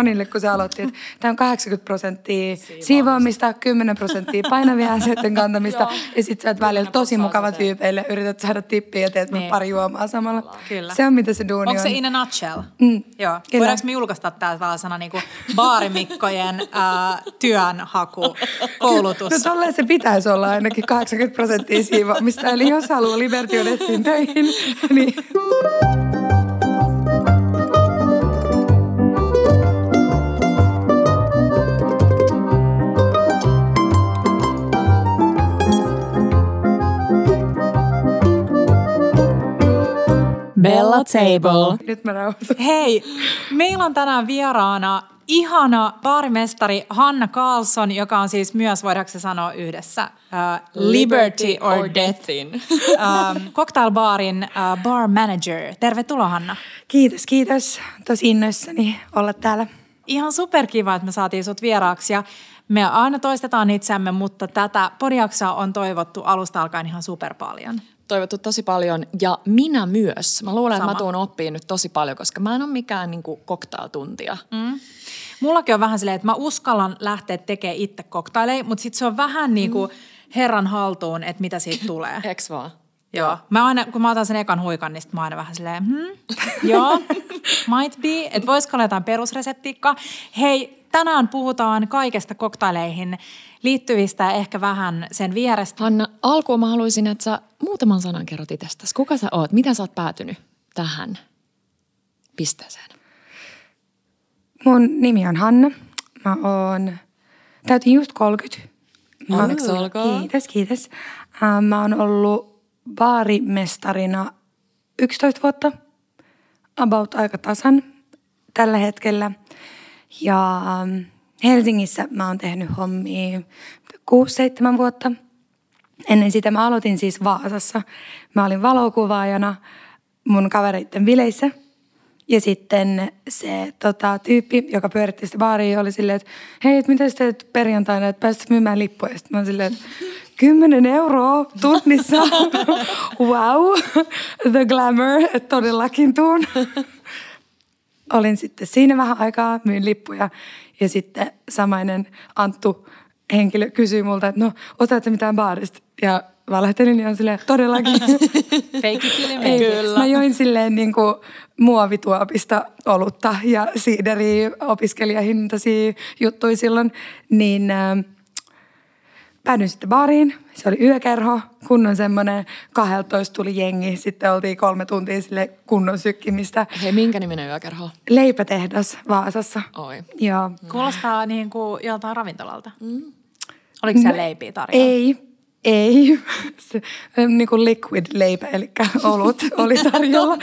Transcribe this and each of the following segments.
Ronille, kun se aloitti, että tämä on 80 prosenttia siivoamista, 10 prosenttia painavia asioiden kantamista ja sitten sä oot välillä tosi mukava tyypeille, yrität saada tippiä ja teet niin. pari juomaa samalla. Kyllä. Se on mitä se duuni Onko se on. in a nutshell? Mm, Joo. kyllä. Voidaanko me julkaista tämä tällaisena niin baarimikkojen äh, työnhaku, koulutus? No tolleen se pitäisi olla ainakin 80 prosenttia siivoamista. Eli jos haluaa Liberty töihin, niin Bella Table. nyt mä rauhoitun. Hei, meillä on tänään vieraana ihana baarimestari Hanna Carlson, joka on siis myös, voidaanko se sanoa yhdessä, uh, Liberty or Deathin um, cocktailbaarin uh, bar manager. Tervetuloa Hanna. Kiitos, kiitos. Tosi innoissani olla täällä. Ihan superkiva, että me saatiin sut vieraaksi ja me aina toistetaan itseämme, mutta tätä podiaksoa on toivottu alusta alkaen ihan super paljon. Toivottu tosi paljon ja minä myös. Mä luulen, Sama. että mä tuun oppiin nyt tosi paljon, koska mä en ole mikään niin kuin cocktail-tuntija. Mm. Mullakin on vähän silleen, että mä uskallan lähteä tekemään itse koktaileja, mutta sitten se on vähän niin kuin herran haltuun, että mitä siitä tulee. Eks vaan? Joo. Mä aina, kun mä otan sen ekan huikan, niin mä aina vähän silleen, hmm, joo, might be, että voisiko olla jotain perusreseptiikkaa. Hei, tänään puhutaan kaikesta koktaileihin liittyvistä ja ehkä vähän sen vierestä. Hanna, alkuun mä haluaisin, että sä muutaman sanan kerrot itsestäsi. Kuka sä oot? Miten sä oot päätynyt tähän pisteeseen? Mun nimi on Hanna. Mä oon, täytin just 30. Mä oon- Onneksi olkoon. Kiitos, kiitos. Äh, Mä oon ollut baarimestarina 11 vuotta. About aika tasan tällä hetkellä. Ja ähm, Helsingissä mä oon tehnyt hommia 6-7 vuotta. Ennen sitä mä aloitin siis Vaasassa. Mä olin valokuvaajana mun kavereitten bileissä. Ja sitten se tota, tyyppi, joka pyöritti sitä baaria, oli silleen, että hei, et mitä sä teet perjantaina, että pääsit myymään lippuja. Sitten mä oon silleen, että 10 euroa tunnissa. wow, the glamour, että todellakin tuun. Olin sitten siinä vähän aikaa, myin lippuja ja sitten samainen Anttu henkilö kysyi multa, että no, osaatko mitään baarista? Ja valehtelin ja on silleen, todellakin. Fake it it. Mä join silleen niin kuin muovituopista olutta ja siideriä opiskelijahintaisia juttuja silloin, niin äh, päädyin sitten baariin. Se oli yökerho, kunnon semmoinen, 12 tuli jengi, sitten oltiin kolme tuntia sille kunnon sykkimistä. Hei, minkä niminen yökerho? Leipätehdas Vaasassa. Oi. Joo. Kuulostaa niin kuin joltain ravintolalta. Mm. Oliko siellä leipiä tarjolla? Ei, ei. Se, niin kuin liquid leipä, eli olut oli tarjolla.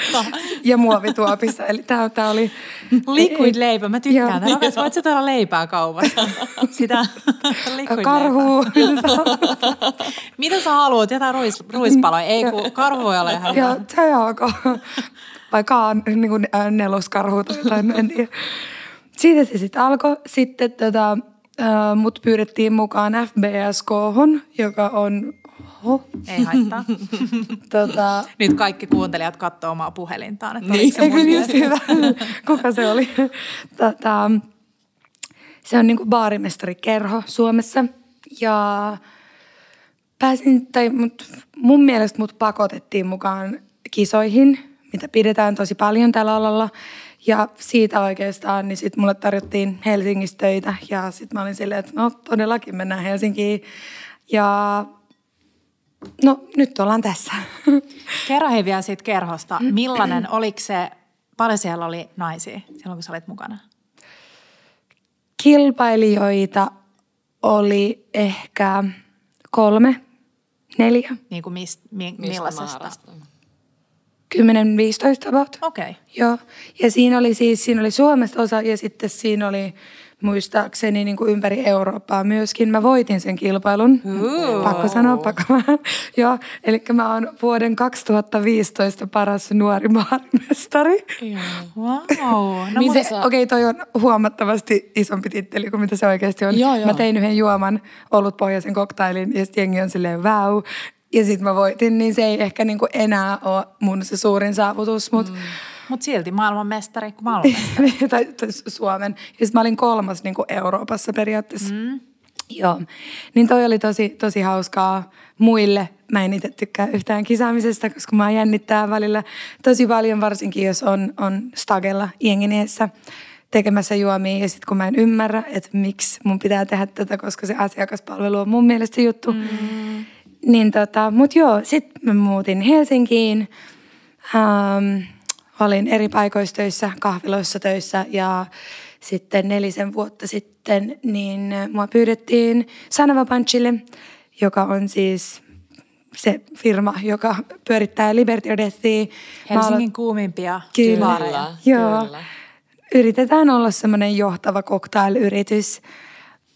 ja muovituopissa, eli tämä, tämä oli... Liquid leipä, mä tykkään. Joo. Voit sä tuoda leipää kaupasta? Sitä liquid Karhu. Mitä sä haluat? Jotain ruis, ruispaloja? Ei, kun karhu voi olla ihan ja ok. Vai kaan, niin kuin neloskarhu tai jotain, en tiedä. Siitä se sitten alkoi. Sitten tota, äh, mut pyydettiin mukaan FBSK, joka on... Oho, Ei haittaa. tota, Nyt kaikki kuuntelijat katsoo omaa puhelintaan. Että Niin. se Eikö hyvä? Kuka se oli? Tota, se on niinku baarimestarikerho Suomessa. Ja pääsin, tai mut, mun mielestä mut pakotettiin mukaan kisoihin, mitä pidetään tosi paljon tällä alalla. Ja siitä oikeastaan, niin sitten mulle tarjottiin Helsingissä töitä. Ja sitten mä olin silleen, että no todellakin mennään Helsinkiin. Ja no nyt ollaan tässä. Kerro hei vielä siitä kerhosta. Millainen, oliko se, paljon siellä oli naisia silloin, kun sä olit mukana? Kilpailijoita oli ehkä kolme, neljä, Niin kuin mist, mi, Mistä millaisesta? määrästä? 10, 15 about. Okei. Okay. Joo, ja siinä oli siis, siinä oli Suomesta osa ja sitten siinä oli muistaakseni niin kuin ympäri Eurooppaa myöskin. Mä voitin sen kilpailun. Ooh. Pakko sanoa, pakko vähän. Joo, eli mä oon vuoden 2015 paras nuori baarimestari. Wow. No, sä- Okei, toi on huomattavasti isompi titteli kuin mitä se oikeasti on. Joo, joo. Mä tein yhden juoman, olutpohjaisen koktailin ja sitten jengi on silleen wow. Ja sitten mä voitin, niin se ei ehkä niinku enää ole mun se suurin saavutus, mutta mm. Mutta silti maailmanmestari kuin maailmanmestari. tai, tai Suomen. Ja sitten mä olin kolmas niin kuin Euroopassa periaatteessa. Mm. Joo, niin toi oli tosi, tosi hauskaa muille. Mä en itse tykkää yhtään kisaamisesta, koska mä jännittää välillä tosi paljon, varsinkin jos on, on stagella jenginiessä tekemässä juomia ja sitten kun mä en ymmärrä, että miksi mun pitää tehdä tätä, koska se asiakaspalvelu on mun mielestä juttu. Mm. Niin tota, mut joo, sitten mä muutin Helsinkiin. Ähm, olin eri paikoissa töissä, kahviloissa töissä ja sitten nelisen vuotta sitten, niin mua pyydettiin Sanava Punchille, joka on siis se firma, joka pyörittää Liberty or Deathia. Helsingin kuumimpia Kyllä, kyllä, joo. Kyllä. Yritetään olla semmoinen johtava cocktail-yritys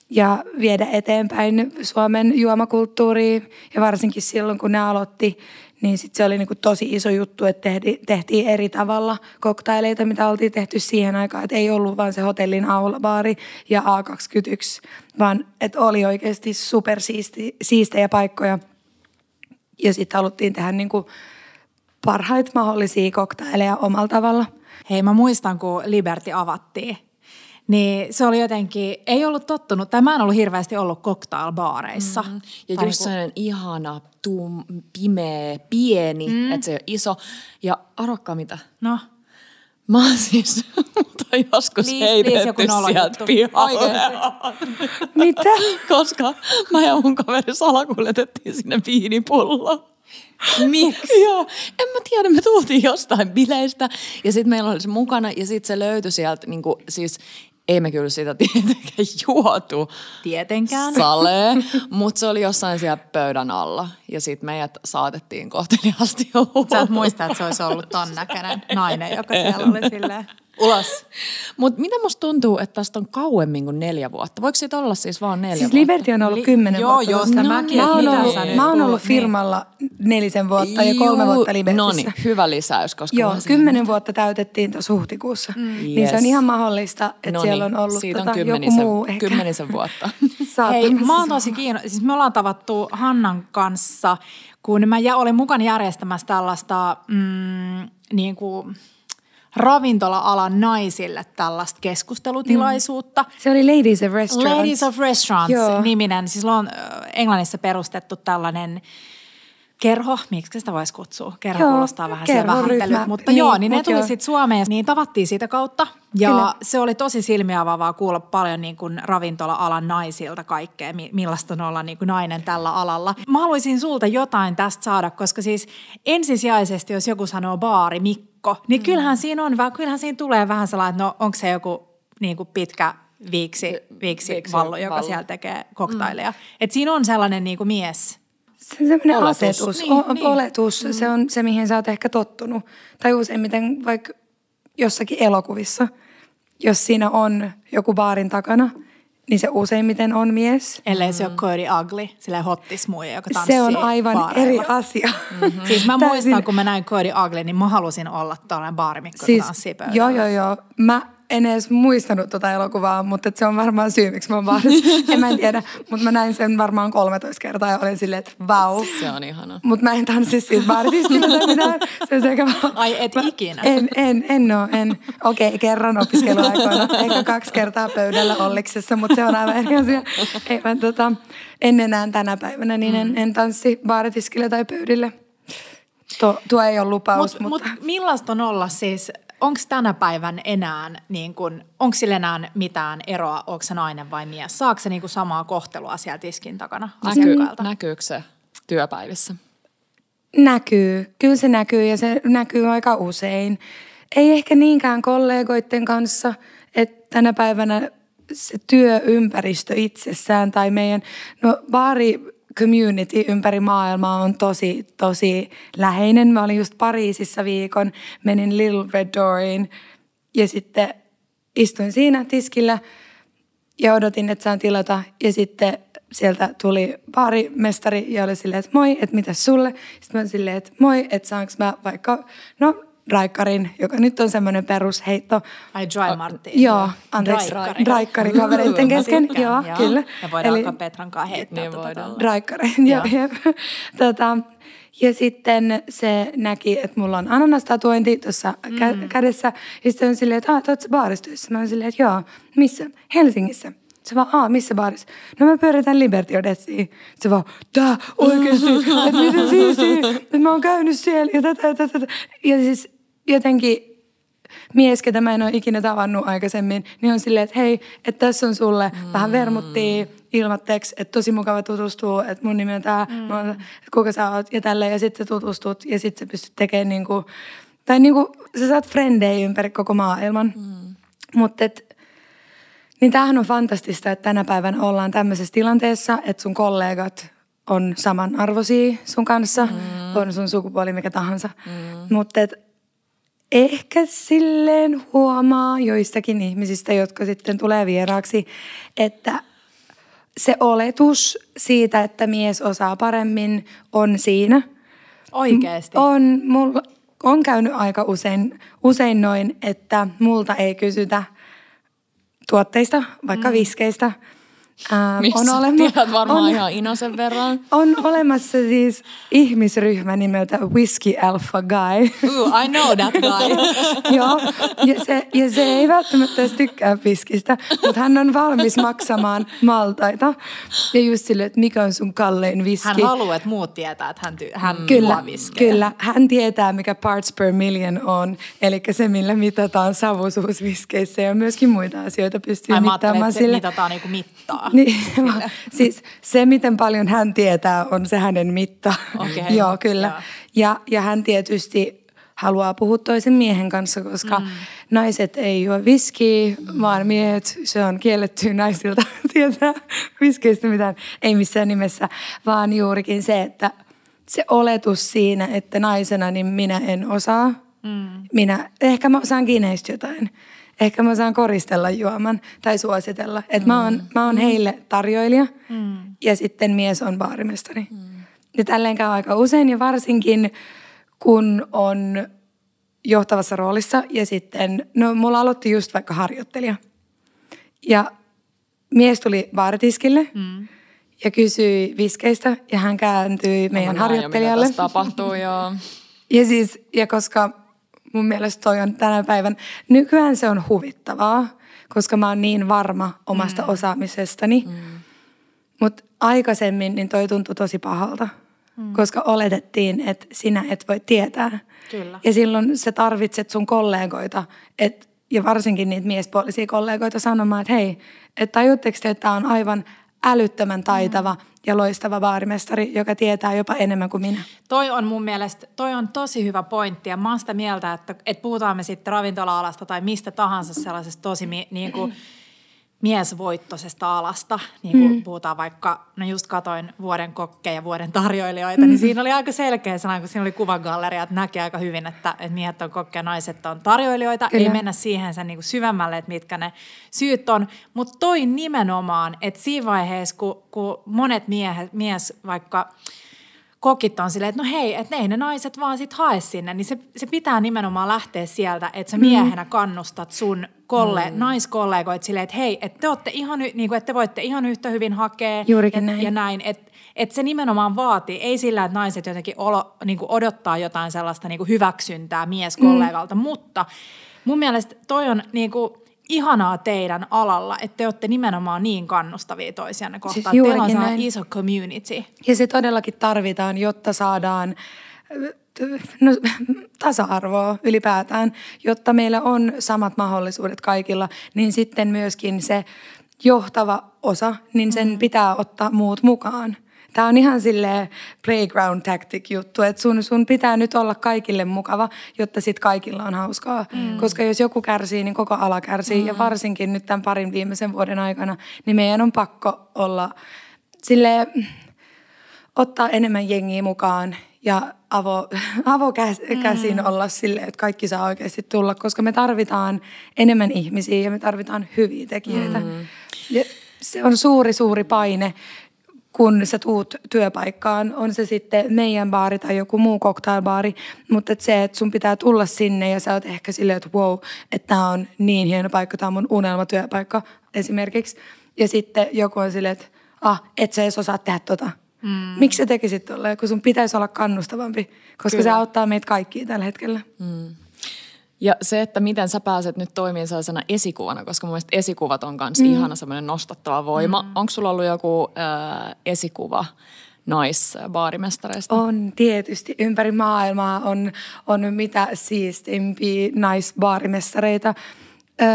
ja viedä eteenpäin Suomen juomakulttuuria. Ja varsinkin silloin, kun ne aloitti, niin sit se oli niinku tosi iso juttu, että tehti, tehtiin eri tavalla koktaileita, mitä oltiin tehty siihen aikaan. Että ei ollut vain se hotellin aulabaari ja A21, vaan että oli oikeasti supersiistejä paikkoja. Ja sitten haluttiin tehdä niinku parhaita mahdollisia koktaileja omalla tavalla. Hei, mä muistan, kun Liberty avattiin niin se oli jotenkin, ei ollut tottunut, tai mä en ollut hirveästi ollut cocktailbaareissa. Mm. Ja tai just niin kuin... ihana, tum, pimeä, pieni, mm. että se on iso. Ja arvokkaa mitä? No? Mä oon siis mutta joskus please, heitetty please, sieltä pihalle. Mitä? Koska mä ja mun kaveri salakuljetettiin sinne viinipulloon. Miksi? Joo, en mä tiedä, me tultiin jostain bileistä ja sitten meillä oli se mukana ja sitten se löytyi sieltä, niinku, siis ei me kyllä sitä tietenkään juotu. Tietenkään. Sale, mutta se oli jossain siellä pöydän alla. Ja sitten meidät saatettiin kohteliaasti Sä et muista, että se olisi ollut ton näköinen nainen, joka siellä oli silleen ulos. Mutta mitä musta tuntuu, että tästä on kauemmin kuin neljä vuotta? Voiko siitä olla siis vaan neljä siis vuotta? Liberty on ollut kymmenen joo, vuotta. Joo, joo, no, mäkin. Mä oon ollut, mä oon ollut firmalla niin. nelisen vuotta ja kolme vuotta Libertyssä. No niin, hyvä lisäys. Koska joo, kymmenen vuotta täytettiin tuossa huhtikuussa. Mm. Yes. Niin se on ihan mahdollista, että Noniin. siellä on ollut Siitä tota, on kymmenisen, joku muu ehkä. Kymmenisen vuotta. Hei, mä oon tosi kiinnostunut. Siis me ollaan tavattu Hannan kanssa, kun mä olin mukana järjestämässä tällaista mm, niin kuin ravintola-alan naisille tällaista keskustelutilaisuutta. Mm. Se oli Ladies of Restaurants. Ladies of Restaurants Joo. niminen. Siis on Englannissa perustettu tällainen kerho, miksi sitä voisi kutsua? Kerho joo, kuulostaa vähän se vähättely, mutta niin, joo, niin ne tuli sitten Suomeen, niin tavattiin siitä kautta. Ja Kyllä. se oli tosi silmiavaavaa kuulla paljon niin kuin ravintola-alan naisilta kaikkea, millaista on olla niin kuin nainen tällä alalla. Mä haluaisin sulta jotain tästä saada, koska siis ensisijaisesti, jos joku sanoo baari, Mikko, niin mm. kyllähän siinä on, kyllähän siinä tulee vähän sellainen, että no onko se joku niin kuin pitkä viiksi, viiksi, viiksi vallo, joka vallo. siellä tekee koktaileja. Mm. Et siinä on sellainen niin kuin mies, se on semmoinen oletus. asetus, niin, o- niin. oletus. Mm. Se on se, mihin sä oot ehkä tottunut. Tai useimmiten vaikka jossakin elokuvissa, jos siinä on joku baarin takana, niin se useimmiten on mies. Ellei se mm. ole Cody Ugly, sillä hottismuija, joka tanssii Se on aivan baareilla. eri asia. Mm-hmm. siis mä Täysin... muistan, kun mä näin Cody Ugly, niin mä halusin olla tällainen baarimikko, siis, joka tanssii pöydällä. Joo, joo, joo. Mä en edes muistanut tota elokuvaa, mutta se on varmaan syy, miksi mä oon vaan, en mä en tiedä, mutta mä näin sen varmaan 13 kertaa ja olin silleen, että vau. Se on ihana. Mutta mä en tanssi siitä baaritiskillä tai mitään. Se on sekä vaan, Ai et mä, ikinä? En, en, en oo, en. Okei, okay, kerran opiskeluaikoina, ehkä kaksi kertaa pöydällä olliksessa, mutta se on aivan eri asia. Ei, vaan, tota, en enää tänä päivänä, niin en, mm. en tanssi baaritiskillä tai pöydille. Tuo, tuo ei ole lupaus, mut, mutta... Mut millaista on olla siis onko tänä päivän enää, niin kun, onko sillä enää mitään eroa, onko se nainen vai mies? Saako se niin kun samaa kohtelua siellä tiskin takana Näkyy, Näkyykö se työpäivissä? Näkyy. Kyllä se näkyy ja se näkyy aika usein. Ei ehkä niinkään kollegoiden kanssa, että tänä päivänä se työympäristö itsessään tai meidän, no baari community ympäri maailmaa on tosi, tosi läheinen. Mä olin just Pariisissa viikon, menin Little Red Dooriin ja sitten istuin siinä tiskillä ja odotin, että saan tilata. Ja sitten sieltä tuli baarimestari ja oli silleen, että moi, että mitä sulle? Sitten mä olin silleen, että moi, että saanko mä vaikka, no Raikkarin, joka nyt on semmoinen perusheitto. Ai Dry Martin. Joo, anteeksi. Raikkari. Raikkari kavereiden Mä kesken. tykkään, Joo, kyllä. Ja voidaan Eli- alkaa Petran kanssa heittää Niin voidaan. tolleen. Raikkari, joo, jep. tota, ja sitten se näki, että mulla on ananastatuointi tuossa kä- Mm. kädessä. Ja sitten on silleen, että aah, oot sä baaristoissa? Mä oon silleen, että joo, missä? Helsingissä. Se vaan, aa, missä baarissa? No me pyöritään Liberty Odessiin. Se vaan, tää oikeesti, että miten siistiä, että mä oon käynyt siellä ja tätä, tätä, tätä. Ja siis jotenkin mies, ketä mä en ole ikinä tavannut aikaisemmin, niin on silleen, että hei, että tässä on sulle mm. vähän vermuttia ilmatteeksi, että tosi mukava tutustua, että mun nimi on tää, mm. että kuka sä oot ja tälleen, ja sitten sä tutustut ja sitten sä pystyt tekemään niinku, tai niinku, sä saat frendejä ympäri koko maailman. Mm. Mutta niin tämähän on fantastista, että tänä päivänä ollaan tämmöisessä tilanteessa, että sun kollegat on samanarvoisia sun kanssa, mm. on sun sukupuoli mikä tahansa. Mm. Mutta ehkä silleen huomaa joistakin ihmisistä, jotka sitten tulee vieraaksi, että se oletus siitä, että mies osaa paremmin, on siinä. Oikeesti. On, mulla on käynyt aika usein, usein noin, että multa ei kysytä tuotteista, vaikka mm. viskeistä. Missä on, tiedät varmaan on, ihan Inosen verran. on olemassa siis ihmisryhmä nimeltä Whiskey Alpha Guy. Ooh, I know that guy. Joo, ja se, ja se ei välttämättä edes tykkää viskistä, mutta hän on valmis maksamaan maltaita. Ja just silleen, että mikä on sun kallein viski. Hän haluaa, että muut tietää, että hän, ty- hän Kyllä, viskejä. kyllä. Hän tietää, mikä parts per million on, eli se, millä mitataan savusuus viskeissä ja myöskin muita asioita pystyy Ai mittaamaan sille. mitataan niinku mittaa. Niin, siis se, miten paljon hän tietää, on se hänen mitta. Okei, Joo, kyllä. joo. Ja, ja hän tietysti haluaa puhua toisen miehen kanssa, koska mm. naiset ei juo viskiä, vaan miehet, se on kielletty naisilta tietää viskeistä mitään. Ei missään nimessä, vaan juurikin se, että se oletus siinä, että naisena niin minä en osaa. Mm. Minä, ehkä mä osaan kineistä jotain. Ehkä mä osaan koristella juoman tai suositella. Että mm. mä, oon, mä oon heille tarjoilija mm. ja sitten mies on baarimestari. Mm. Ja tälleen käy aika usein ja varsinkin kun on johtavassa roolissa ja sitten, no mulla aloitti just vaikka harjoittelija. Ja mies tuli baaritiskille mm. ja kysyi viskeistä ja hän kääntyi meidän Mä näen jo, harjoittelijalle. Mitä tässä tapahtuu, joo. Ja siis, ja koska mun mielestä toi on tänä päivän, nykyään se on huvittavaa, koska mä oon niin varma omasta mm. osaamisestani. Mm. Mutta aikaisemmin niin toi tuntui tosi pahalta, mm. koska oletettiin, että sinä et voi tietää. Kyllä. Ja silloin sä tarvitset sun kollegoita, et, ja varsinkin niitä miespuolisia kollegoita sanomaan, että hei, että tajutteko te, että tää on aivan älyttömän taitava mm. ja loistava baarimestari, joka tietää jopa enemmän kuin minä. Toi on mun mielestä, toi on tosi hyvä pointti ja mä oon sitä mieltä, että, että puhutaan me sitten ravintola-alasta tai mistä tahansa sellaisesta tosi niin kuin miesvoittoisesta alasta, niin kuin mm. puhutaan vaikka, no just katoin vuoden kokkeja ja vuoden tarjoilijoita, mm. niin siinä oli aika selkeä sana, kun siinä oli kuvagalleria, että näkee aika hyvin, että, että miehet on kokkeja, naiset on tarjoilijoita, Kyllä. ei mennä siihen sen niin kuin syvemmälle, että mitkä ne syyt on, mutta toi nimenomaan, että siinä vaiheessa, kun, kun monet miehet, mies vaikka kokit on silleen, että no hei, että ei ne naiset vaan sit hae sinne, niin se, se pitää nimenomaan lähteä sieltä, että sä miehenä kannustat sun kolle, mm. naiskollegoit silleen, että hei, että te, olette ihan, niin kuin, että te voitte ihan yhtä hyvin hakea. Juurikin et, näin. Ja näin, että et se nimenomaan vaatii, ei sillä, että naiset jotenkin olo, niin kuin odottaa jotain sellaista niin kuin hyväksyntää mieskollegalta, mm. mutta mun mielestä toi on niin kuin, ihanaa teidän alalla, että te olette nimenomaan niin kannustavia toisianne kohtaan. Siis Teillä on näin. iso community. Ja se todellakin tarvitaan, jotta saadaan no, tasa-arvoa ylipäätään, jotta meillä on samat mahdollisuudet kaikilla, niin sitten myöskin se johtava osa, niin sen mm. pitää ottaa muut mukaan. Tämä on ihan sille playground tactic juttu, että sun, sun pitää nyt olla kaikille mukava, jotta sitten kaikilla on hauskaa. Mm. Koska jos joku kärsii, niin koko ala kärsii. Mm. Ja varsinkin nyt tämän parin viimeisen vuoden aikana, niin meidän on pakko olla sille ottaa enemmän jengiä mukaan ja avo, avokäsin mm. olla sille, että kaikki saa oikeasti tulla, koska me tarvitaan enemmän ihmisiä ja me tarvitaan hyviä tekijöitä. Mm. Ja se on suuri, suuri paine, kun sä tuut työpaikkaan, on se sitten meidän baari tai joku muu cocktailbaari, mutta et se, että sun pitää tulla sinne ja sä oot ehkä silleen, että wow, että tämä on niin hieno paikka, tämä on mun unelmatyöpaikka esimerkiksi. Ja sitten joku on silleen, että ah, et sä edes osaa tehdä tota. Mm. Miksi sä tekisit tolleen, kun sun pitäisi olla kannustavampi, koska Kyllä. se auttaa meitä kaikkia tällä hetkellä. Mm. Ja se, että miten sä pääset nyt toimimaan sellaisena esikuvana, koska mun mielestä esikuvat on myös mm. ihana semmoinen nostattava voima. Mm. Onko sulla ollut joku äh, esikuva naisbaarimestareista? On tietysti. Ympäri maailmaa on, on mitä siistimpiä naisbaarimestareita. Öö,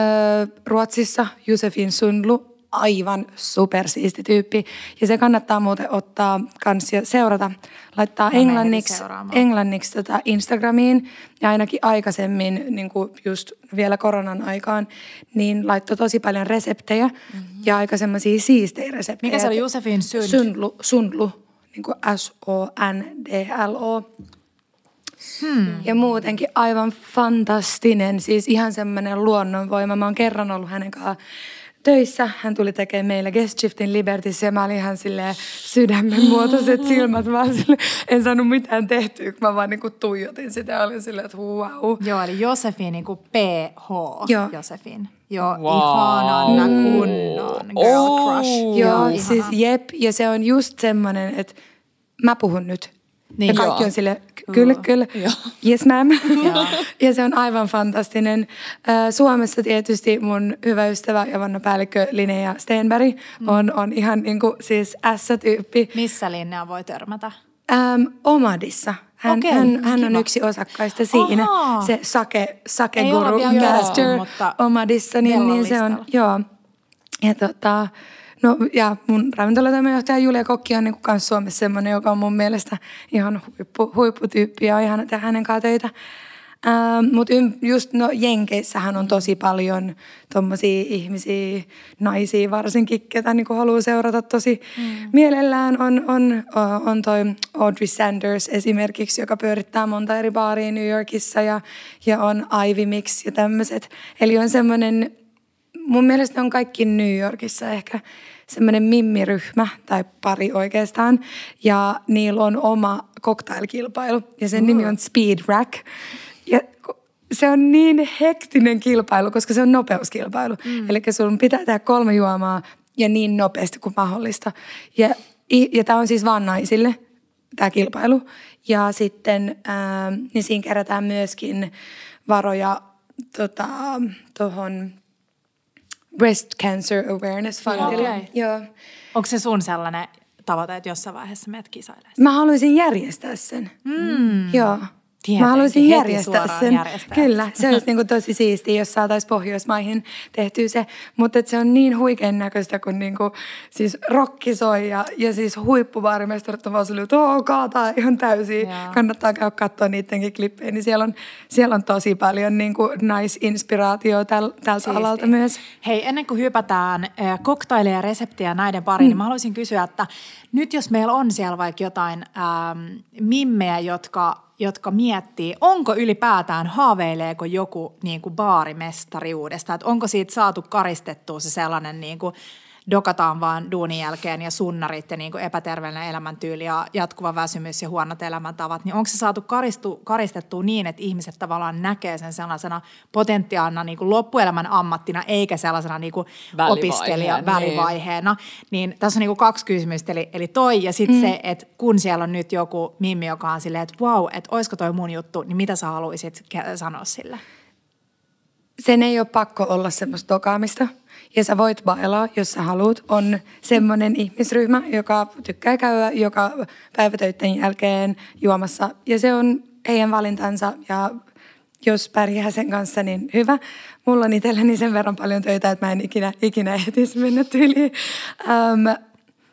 Ruotsissa Josefin Sundlu aivan supersiisti tyyppi. Ja se kannattaa muuten ottaa kans ja seurata. Laittaa Mä englanniksi, englanniksi tota Instagramiin ja ainakin aikaisemmin, niin kuin just vielä koronan aikaan, niin laittoi tosi paljon reseptejä mm-hmm. ja aika semmoisia siistejä reseptejä. Mikä se oli Josefin Sund? Sundlu, Sundlu niin kuin S-O-N-D-L-O. Hmm. Ja muutenkin aivan fantastinen, siis ihan semmoinen luonnonvoima. Mä oon kerran ollut hänen kanssaan töissä. Hän tuli tekemään meille guest shiftin Libertyssä ja mä olin ihan silleen sydämen muotoiset silmät. Mä sille, en saanut mitään tehtyä, kun mä vaan niinku tuijotin sitä ja olin silleen, että wow. Joo, eli Josefin niinku PH Joo. Josefin. Joo, wow. ihanan mm. kunnon girl oh. crush. Joo, Joo siis jep. Ja se on just semmoinen, että mä puhun nyt. Niin, ja kaikki joo. on sille kyllä, kyllä, yes ma'am. ja se on aivan fantastinen. Suomessa tietysti mun hyvä ystävä ja vannapäällikkö Linnea Stenberg mm. on, on ihan niin kuin siis S-tyyppi. Missä Linnea voi törmätä? Ähm, Omadissa. Hän, okay, hän, hän on yksi osakkaista siinä. Aha. Se sake, sake guru master Omadissa, niin, niin se on, joo. Ja tota, No ja mun ravintolatoimenjohtaja Julia Kokki on niin kuin kans Suomessa semmoinen, joka on mun mielestä ihan huippu, huipputyyppi ja ihan tehdä hänen kanssa töitä. Ähm, Mutta just no, Jenkeissähän on tosi paljon tommosia ihmisiä, naisia varsinkin, ketä niinku haluaa seurata tosi mm. mielellään. On, on, on toi Audrey Sanders esimerkiksi, joka pyörittää monta eri baaria New Yorkissa ja, ja on Ivy Mix ja tämmöiset. Eli on semmoinen, mun mielestä on kaikki New Yorkissa ehkä semmoinen mimmiryhmä tai pari oikeastaan. Ja niillä on oma cocktailkilpailu ja sen mm. nimi on Speed Rack. Ja se on niin hektinen kilpailu, koska se on nopeuskilpailu. Mm. Eli sun pitää tehdä kolme juomaa ja niin nopeasti kuin mahdollista. Ja, ja tämä on siis vaan naisille, tämä kilpailu. Ja sitten ää, niin siinä kerätään myöskin varoja tuohon tota, Breast Cancer Awareness Fundille. Okay. Joo. Onko se sun sellainen tavoite, että jossain vaiheessa menet kisailemaan? Mä haluaisin järjestää sen. Mm. Joo. Tietenkin, mä haluaisin järjestää sen. Järjestää. Kyllä, se olisi niin kuin tosi siistiä, jos saataisiin Pohjoismaihin tehtyä se. Mutta se on niin huikean näköistä, kun niin kuin, siis rokki soi ja, ja siis huippubaarimestarit on vaan silleen, että oo, kaataa ihan täysin. Joo. Kannattaa käydä katsoa niidenkin klippejä. Niin siellä, on, siellä on tosi paljon niin kuin nice-inspiraatioa täl, tältä Siisti. alalta myös. Hei, ennen kuin hypätään äh, koktaileja ja reseptiä näiden pariin, mm. niin mä haluaisin kysyä, että nyt jos meillä on siellä vaikka jotain ähm, mimmejä, jotka jotka miettii, onko ylipäätään, haaveileeko joku niin kuin baarimestariudesta, että onko siitä saatu karistettua se sellainen niin kuin dokataan vaan duunin jälkeen ja sunnarit ja niin kuin epäterveellinen elämäntyyli ja jatkuva väsymys ja huonot elämäntavat, niin onko se saatu karistu, karistettua niin, että ihmiset tavallaan näkee sen sellaisena potentiaalina niin kuin loppuelämän ammattina eikä sellaisena niin kuin opiskelija niin. välivaiheena. Niin tässä on niin kuin kaksi kysymystä, eli, eli toi ja sitten mm. se, että kun siellä on nyt joku mimmi, joka on silleen, että wow, että olisiko toi mun juttu, niin mitä sä haluaisit sanoa sille? Sen ei ole pakko olla semmoista tokaamista ja sä voit bailaa, jos sä haluat. On semmoinen ihmisryhmä, joka tykkää käydä joka päivätöiden jälkeen juomassa ja se on heidän valintansa ja jos pärjää sen kanssa, niin hyvä. Mulla on itselläni sen verran paljon töitä, että mä en ikinä, ikinä ehtisi mennä tyyliin. Um,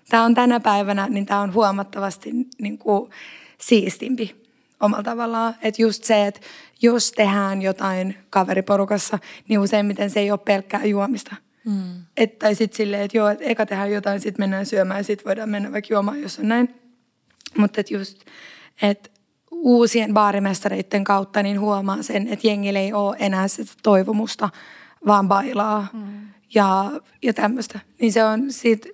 tämä on tänä päivänä, niin tämä on huomattavasti niin kuin, siistimpi omalla tavallaan. Että just se, että jos tehdään jotain kaveriporukassa, niin useimmiten se ei ole pelkkää juomista – Mm. Et, tai sitten silleen, että joo, että eka tehdään jotain, sitten mennään syömään ja sitten voidaan mennä vaikka juomaan, jos on näin. Mutta että just, että uusien baarimestareiden kautta niin huomaa sen, että jengillä ei ole enää sitä toivomusta, vaan bailaa mm. ja, ja tämmöistä. Niin se on sit,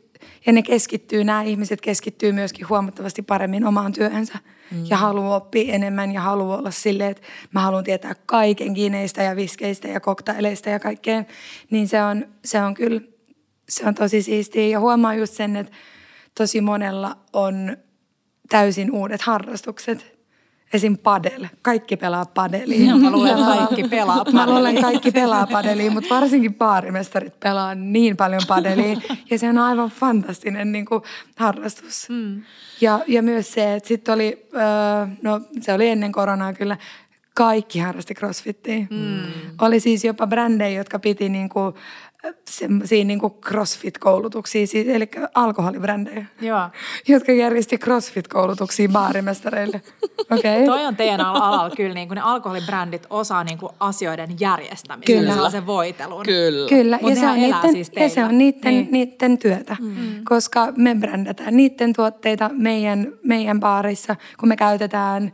Ja ne keskittyy, nämä ihmiset keskittyy myöskin huomattavasti paremmin omaan työhönsä. Mm. Ja haluaa oppia enemmän ja haluaa olla silleen, että mä haluan tietää kaiken kineistä ja viskeistä ja koktaileista ja kaikkeen. Niin se on, se on kyllä, se on tosi siistiä. Ja huomaa just sen, että tosi monella on täysin uudet harrastukset. Esim. padel. Kaikki pelaa padeliin. Mä luulen, kaikki pelaa padeliin. Mä luulen, kaikki pelaa padeliin, mutta varsinkin baarimestarit pelaa niin paljon padeliin. Ja se on aivan fantastinen niin kuin, harrastus. Mm. Ja, ja myös se, että sitten oli, öö, no se oli ennen koronaa kyllä, kaikki harrasti crossfittiä. Mm. Oli siis jopa brändejä, jotka piti niin kuin, semmoisia niin crossfit-koulutuksia, siis, eli alkoholibrändejä, Joo. jotka järjesti crossfit-koulutuksia baarimestareille. Okay. Toi on teidän alalla kyllä, niin kuin ne alkoholibrändit osaa niin kuin asioiden järjestämistä, Kyllä. se voitelun. Kyllä. Kyllä, Mut ja se, on niiden, siis ja se on niiden, Niin. niiden työtä, mm. koska me brändätään niiden tuotteita meidän, meidän baarissa, kun me käytetään,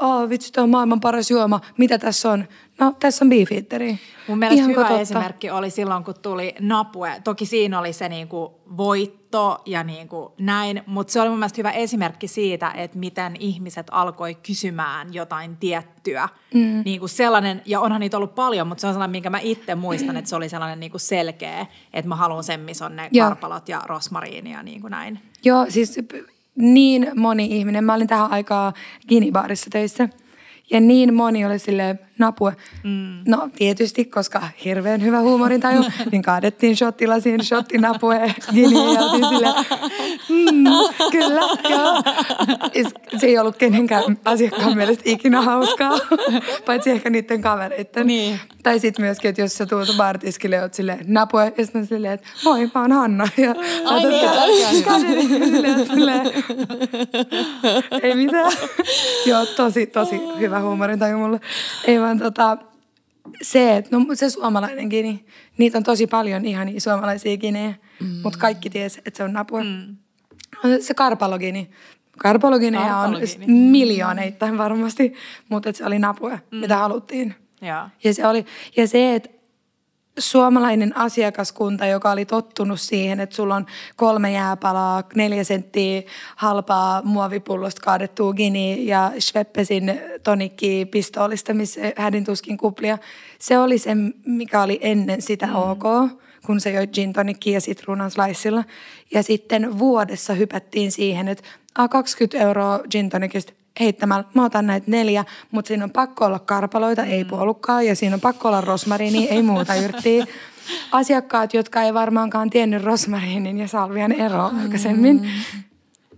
oh, vitsi, tämä on maailman paras juoma, mitä tässä on? No, tässä on beefeateri. Mun mielestä Ihanko hyvä totta? esimerkki oli silloin, kun tuli Napue. Toki siinä oli se niinku voitto ja niinku näin, mutta se oli mun mielestä hyvä esimerkki siitä, että miten ihmiset alkoi kysymään jotain tiettyä. Mm. Niinku sellainen, ja onhan niitä ollut paljon, mutta se on sellainen, minkä mä itse muistan, että se oli sellainen niinku selkeä, että mä haluan sen, missä on ne Joo. karpalot ja rosmariini ja niinku näin. Joo, siis niin moni ihminen. Mä olin tähän aikaa Ginibaarissa töissä. Ja niin moni oli sille napue. Mm. No tietysti, koska hirveän hyvä huumorintaju, niin kaadettiin shottilasiin shottinapue Giniin sille, mm, kyllä, joo. Ja s- Se ei ollut kenenkään asiakkaan mielestä ikinä hauskaa, paitsi ehkä niiden kavereiden. Niin. Tai sitten myöskin, että jos sä tuut baaritiskille ja oot silleen napue, ja sitten silleen, että moi, mä oon Hanna. Ja Ai niin, kä- käden silleen, ei mitään. Joo, tosi, tosi hyvä huumorintaju mulle. Ei vaan tota, se, että no se suomalainen gini, niitä on tosi paljon ihania suomalaisia ginejä, mm. mutta kaikki ties, että se on napue. Mm. Se karpalogini. Karpalogineja on miljooneittain varmasti, mutta se oli napue, mm. mitä haluttiin. Joo. Ja se, oli, ja se, että suomalainen asiakaskunta, joka oli tottunut siihen, että sulla on kolme jääpalaa, neljä senttiä halpaa muovipullosta kaadettua gini ja Schweppesin tonikki pistoolista, missä hädin tuskin kuplia. Se oli se, mikä oli ennen sitä mm. ok, kun se joi gin tonikkia ja sitruunan sliceilla. Ja sitten vuodessa hypättiin siihen, että a, 20 euroa gin tonikista heittämällä. Mä otan näitä neljä, mutta siinä on pakko olla karpaloita, ei puolukkaa, ja siinä on pakko olla rosmariini, ei muuta yrttiä. Asiakkaat, jotka ei varmaankaan tiennyt rosmariinin ja salvian eroa aikaisemmin,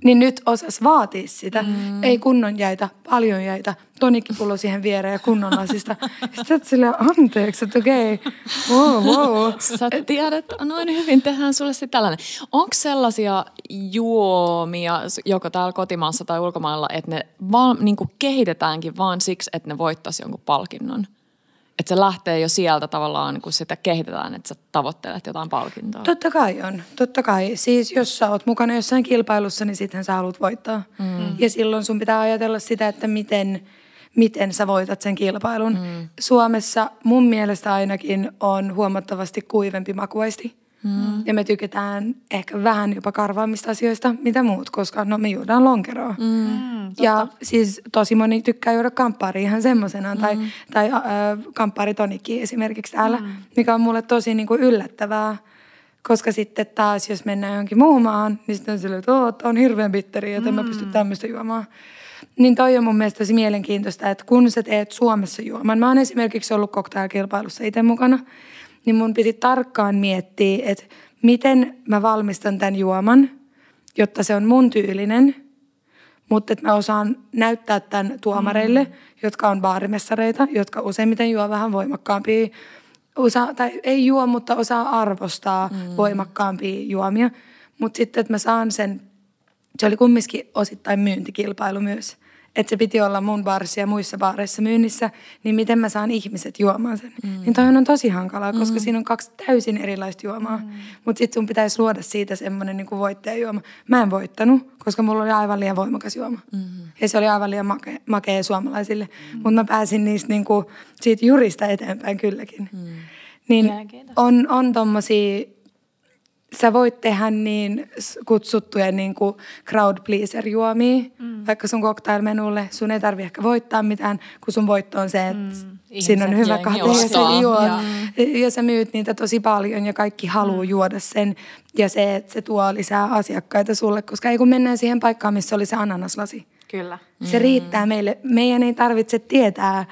niin nyt osas vaatia sitä. Mm. Ei kunnon jäitä, paljon jäitä, tonikkipullo siihen viereen ja kunnon lasista. Sitten oot silleen, anteeksi, että okei, wow, wow. Sä tiedät, noin hyvin tehdään sulle sitten tällainen. Onko sellaisia juomia joko täällä kotimaassa tai ulkomailla, että ne vaan, niin kehitetäänkin vaan siksi, että ne voittaisi jonkun palkinnon? Että se lähtee jo sieltä tavallaan, kun sitä kehitetään, että sä tavoittelet jotain palkintoa. Totta kai on, totta kai. Siis jos sä oot mukana jossain kilpailussa, niin sittenhän sä haluat voittaa. Mm. Ja silloin sun pitää ajatella sitä, että miten, miten sä voitat sen kilpailun. Mm. Suomessa mun mielestä ainakin on huomattavasti kuivempi makuaisti. Mm. Ja me tykätään ehkä vähän jopa karvaammista asioista, mitä muut, koska no me juodaan lonkeroa. Mm. Ja siis tosi moni tykkää juoda kamppaaria ihan semmoisenaan, mm. tai, tai äh, kamppaaritonikki esimerkiksi täällä, mm. mikä on mulle tosi niin kuin yllättävää. Koska sitten taas, jos mennään johonkin muuhun maahan, niin sitten on silleen, että "Oo, tää on hirveän bitteri, että mm. mä pysty tämmöistä juomaan. Niin toi on mun mielestä tosi mielenkiintoista, että kun sä teet Suomessa juoman. Mä oon esimerkiksi ollut cocktailkilpailussa itse mukana, niin mun piti tarkkaan miettiä, että miten mä valmistan tämän juoman, jotta se on mun tyylinen, mutta että mä osaan näyttää tämän tuomareille, mm. jotka on baarimessareita, jotka useimmiten juo vähän voimakkaampia, osaa, tai ei juo, mutta osaa arvostaa mm. voimakkaampia juomia. Mutta sitten, että mä saan sen, se oli kumminkin osittain myyntikilpailu myös. Että se piti olla mun baarissa ja muissa baareissa myynnissä, niin miten mä saan ihmiset juomaan sen. Mm. Niin toi on tosi hankalaa, koska mm. siinä on kaksi täysin erilaista juomaa. Mm. Mutta sitten sun pitäisi luoda siitä semmoinen niin voittajajuoma. Mä en voittanut, koska mulla oli aivan liian voimakas juoma. Mm. Ja se oli aivan liian makea, makea suomalaisille. Mm. Mutta mä pääsin niistä niin kuin, siitä jurista eteenpäin kylläkin. Mm. Niin on, on tommosia sä voit tehdä niin kutsuttuja niin kuin crowd pleaser juomia, mm. vaikka sun cocktailmenulle. Sun ei tarvi ehkä voittaa mitään, kun sun voitto on se, että mm. siinä on hyvä kate ja sä juot. Joo. Ja sä myyt niitä tosi paljon ja kaikki haluaa mm. juoda sen. Ja se, että se tuo lisää asiakkaita sulle, koska ei kun mennään siihen paikkaan, missä oli se ananaslasi. Kyllä. Se riittää meille. Meidän ei tarvitse tietää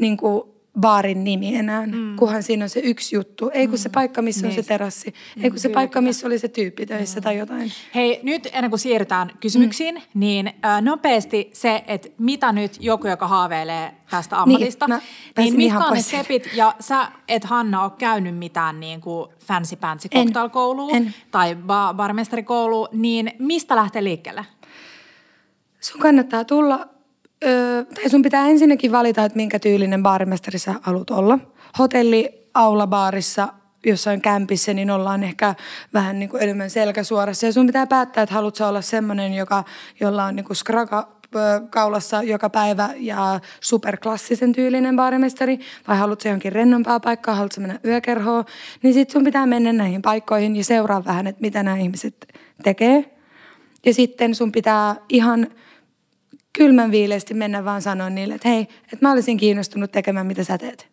niin kuin baarin nimi enää, mm. kunhan siinä on se yksi juttu. Ei kun se paikka, missä on se terassi. Ei kun se paikka, missä oli se tyyppi töissä tai jotain. Hei, nyt ennen kuin siirrytään kysymyksiin, mm. niin äh, nopeasti se, että mitä nyt joku, joka haaveilee tästä ammatista, mä niin, pääsin mitkä on ne stepit, ja sä et Hanna ole käynyt mitään niin kuin fancy En. tai ba- barmestarikoulua, niin mistä lähtee liikkeelle? Sun kannattaa tulla, ö, tai sun pitää ensinnäkin valita, että minkä tyylinen baarimestari sä haluat olla. Hotelli aulabaarissa jossain kämpissä, niin ollaan ehkä vähän niin kuin enemmän selkäsuorassa. Ja sun pitää päättää, että haluatko olla semmoinen, joka, jolla on niin kuin skraka kaulassa joka päivä ja superklassisen tyylinen baarimestari, vai haluatko johonkin rennompaa paikkaa, haluatko mennä yökerhoon, niin sit sun pitää mennä näihin paikkoihin ja seuraa vähän, että mitä nämä ihmiset tekee. Ja sitten sun pitää ihan kylmän viileästi mennä vaan sanoa niille, että hei, että mä olisin kiinnostunut tekemään, mitä sä teet.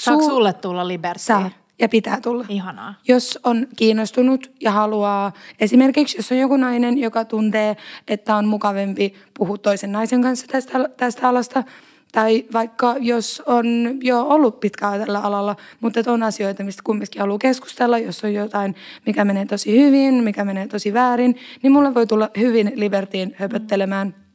Saako Suu- sulle tulla Liberty? Saa ja pitää tulla. Ihanaa. Jos on kiinnostunut ja haluaa, esimerkiksi jos on joku nainen, joka tuntee, että on mukavempi puhua toisen naisen kanssa tästä, tästä alasta, tai vaikka jos on jo ollut pitkään tällä alalla, mutta että on asioita, mistä kumminkin haluaa keskustella, jos on jotain, mikä menee tosi hyvin, mikä menee tosi väärin, niin mulle voi tulla hyvin Libertiin höpöttelemään,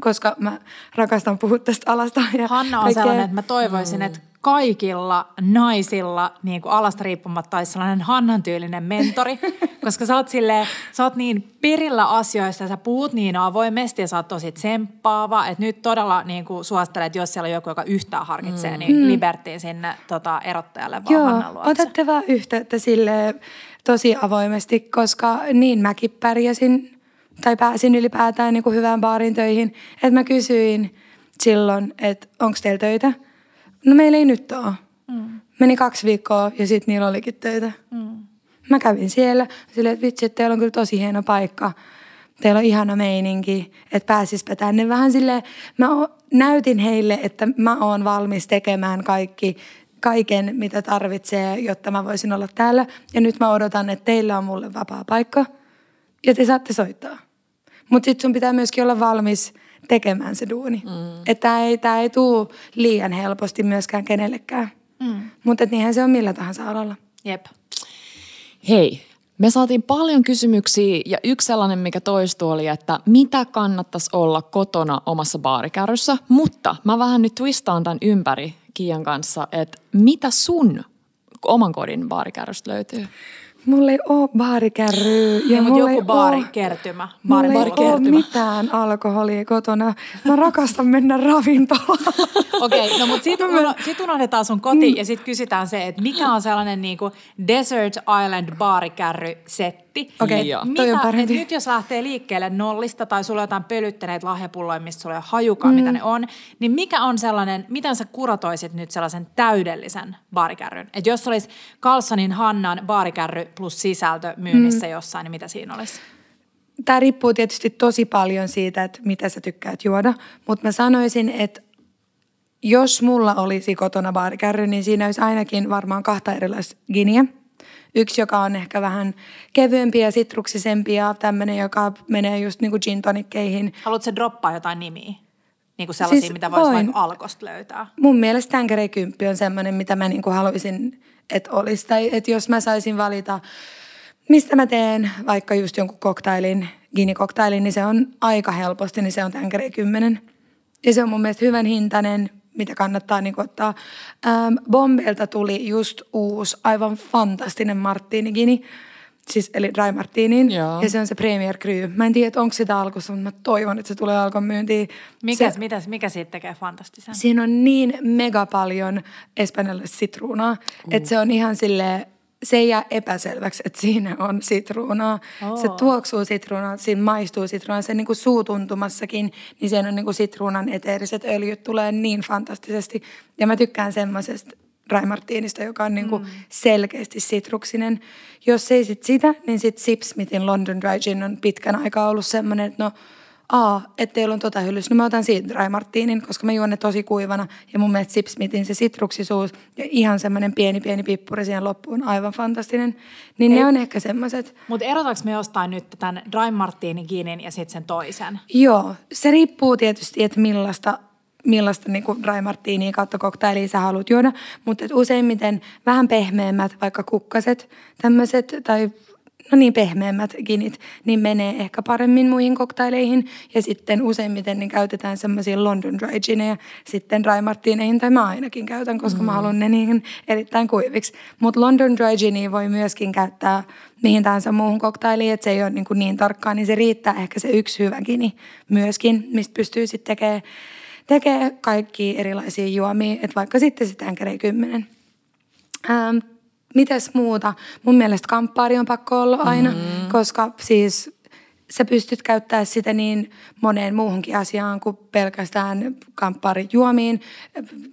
koska mä rakastan puhua tästä alasta. Ja Hanna on kaikkea. sellainen, että mä toivoisin, että kaikilla naisilla niin kuin alasta riippumatta olisi sellainen Hannan tyylinen mentori, koska sä oot, silleen, sä oot niin perillä asioista ja sä puhut niin avoimesti ja sä oot tosi tsemppaava, että nyt todella niin kuin suosittelen, että jos siellä on joku, joka yhtään harkitsee, mm. niin Libertiin sinne tota, erottajalle vaan Joo, Hannan luokse. otatte vaan yhteyttä sille tosi avoimesti, koska niin mäkin pärjäsin tai pääsin ylipäätään niin kuin hyvään baarin töihin. Että mä kysyin silloin, että onko teillä töitä? No meillä ei nyt ole. Mm. Meni kaksi viikkoa ja sitten niillä olikin töitä. Mm. Mä kävin siellä silleen, että vitsi, että teillä on kyllä tosi hieno paikka. Teillä on ihana meininki, että pääsispä tänne vähän silleen. Mä o- näytin heille, että mä oon valmis tekemään kaikki, kaiken, mitä tarvitsee, jotta mä voisin olla täällä. Ja nyt mä odotan, että teillä on mulle vapaa paikka ja te saatte soittaa. Mutta sitten sun pitää myöskin olla valmis tekemään se duuni. Mm. Että tämä ei, tää ei tule liian helposti myöskään kenellekään. Mm. Mutta niinhän se on millä tahansa alalla. Jep. Hei, me saatiin paljon kysymyksiä ja yksi sellainen, mikä toistui oli, että mitä kannattaisi olla kotona omassa baarikärryssä. Mutta mä vähän nyt twistaan tämän ympäri Kiian kanssa, että mitä sun oman kodin baarikärrystä löytyy? Mulla ei ole baarikärryä. Ja Mutta mulla joku baari, oo- kertymä. Mulla ei ole mitään alkoholia kotona. Mä rakastan mennä ravintolaan. Okei, okay, no mutta sitten uno, sit unohdetaan sun koti ja sitten kysytään se, että mikä on sellainen niinku Desert Island baarikärry-setti. Okei, Et joo. toi on mitä- parempi. nyt jos lähtee liikkeelle nollista tai sulla on jotain pölyttäneitä lahjapulloja, mistä sulla ei ole hajukaan, mm. mitä ne on, niin mikä on sellainen, miten sä kuratoisit nyt sellaisen täydellisen baarikärryn? Että jos olisi Carlsonin Hannan baarikärry plus sisältö myynnissä mm. jossain, niin mitä siinä olisi? Tämä riippuu tietysti tosi paljon siitä, että mitä sä tykkäät juoda. Mutta mä sanoisin, että jos mulla olisi kotona baarikärry, niin siinä olisi ainakin varmaan kahta erilaista giniä. Yksi, joka on ehkä vähän kevyempi ja sitruksisempi ja tämmöinen, joka menee just niin kuin gin tonikkeihin. Haluatko se droppaa jotain nimiä? Niin kuin sellaisia, Siis mitä voisi vaikka Alkosta löytää. Mun mielestä Tanqueray 10 on semmoinen, mitä mä niinku haluaisin, että olisi. Tai että jos mä saisin valita, mistä mä teen vaikka just jonkun koktailin, gini-koktailin, niin se on aika helposti, niin se on Tanqueray 10. Ja se on mun mielestä hyvän hintainen, mitä kannattaa niinku ottaa. Ähm, Bombelta tuli just uusi, aivan fantastinen Martini Gini. Siis, eli Dry Martinin. Joo. Ja se on se Premier Cru. Mä en tiedä, onko sitä alkussa, mutta mä toivon, että se tulee alkon myyntiin. Mikä, se, mitäs, mikä siitä tekee fantastisen? Siinä on niin mega paljon espanjalaista sitruunaa, uh. että se on ihan sille se ei jää epäselväksi, että siinä on sitruunaa. Oo. Se tuoksuu sitruunaa, siinä maistuu sitruunaa. Se niin kuin suutuntumassakin, niin siinä on niin kuin sitruunan eteeriset öljyt tulee niin fantastisesti. Ja mä tykkään semmoisesta, dry martinista, joka on niinku selkeästi sitruksinen. Jos ei sit sitä, niin sit Sipsmithin London Dry Gin on pitkän aikaa ollut semmoinen, että no että teillä on tota hyllyssä, no mä otan siitä dry martinin, koska mä juon ne tosi kuivana. Ja mun mielestä Sipsmithin se sitruksisuus ja ihan semmoinen pieni pieni pippuri siihen loppuun, aivan fantastinen. Niin ne on ehkä semmoiset, Mutta erotaanko me jostain nyt tämän Dry Martini Ginin ja sitten sen toisen? Joo, se riippuu tietysti, että millaista, millaista niin kuin dry martinia kautta koktailia sä haluat juoda, mutta et useimmiten vähän pehmeämmät, vaikka kukkaset, tämmöiset, tai no niin pehmeämmät ginit, niin menee ehkä paremmin muihin koktaileihin. Ja sitten useimmiten niin käytetään semmoisia London dry ginejä sitten dry martineihin, tai mä ainakin käytän, koska mm. mä haluan ne niihin erittäin kuiviksi. Mutta London dry ginia voi myöskin käyttää mihin tahansa muuhun koktailiin, että se ei ole niin, kuin niin tarkkaa, niin se riittää ehkä se yksi hyvä gini myöskin, mistä pystyy sitten tekemään tekee kaikki erilaisia juomia, että vaikka sitten sitä 10. Ähm, mites muuta? Mun mielestä kamppaari on pakko olla aina, mm-hmm. koska siis sä pystyt käyttämään sitä niin moneen muuhunkin asiaan kuin pelkästään kamppaari juomiin.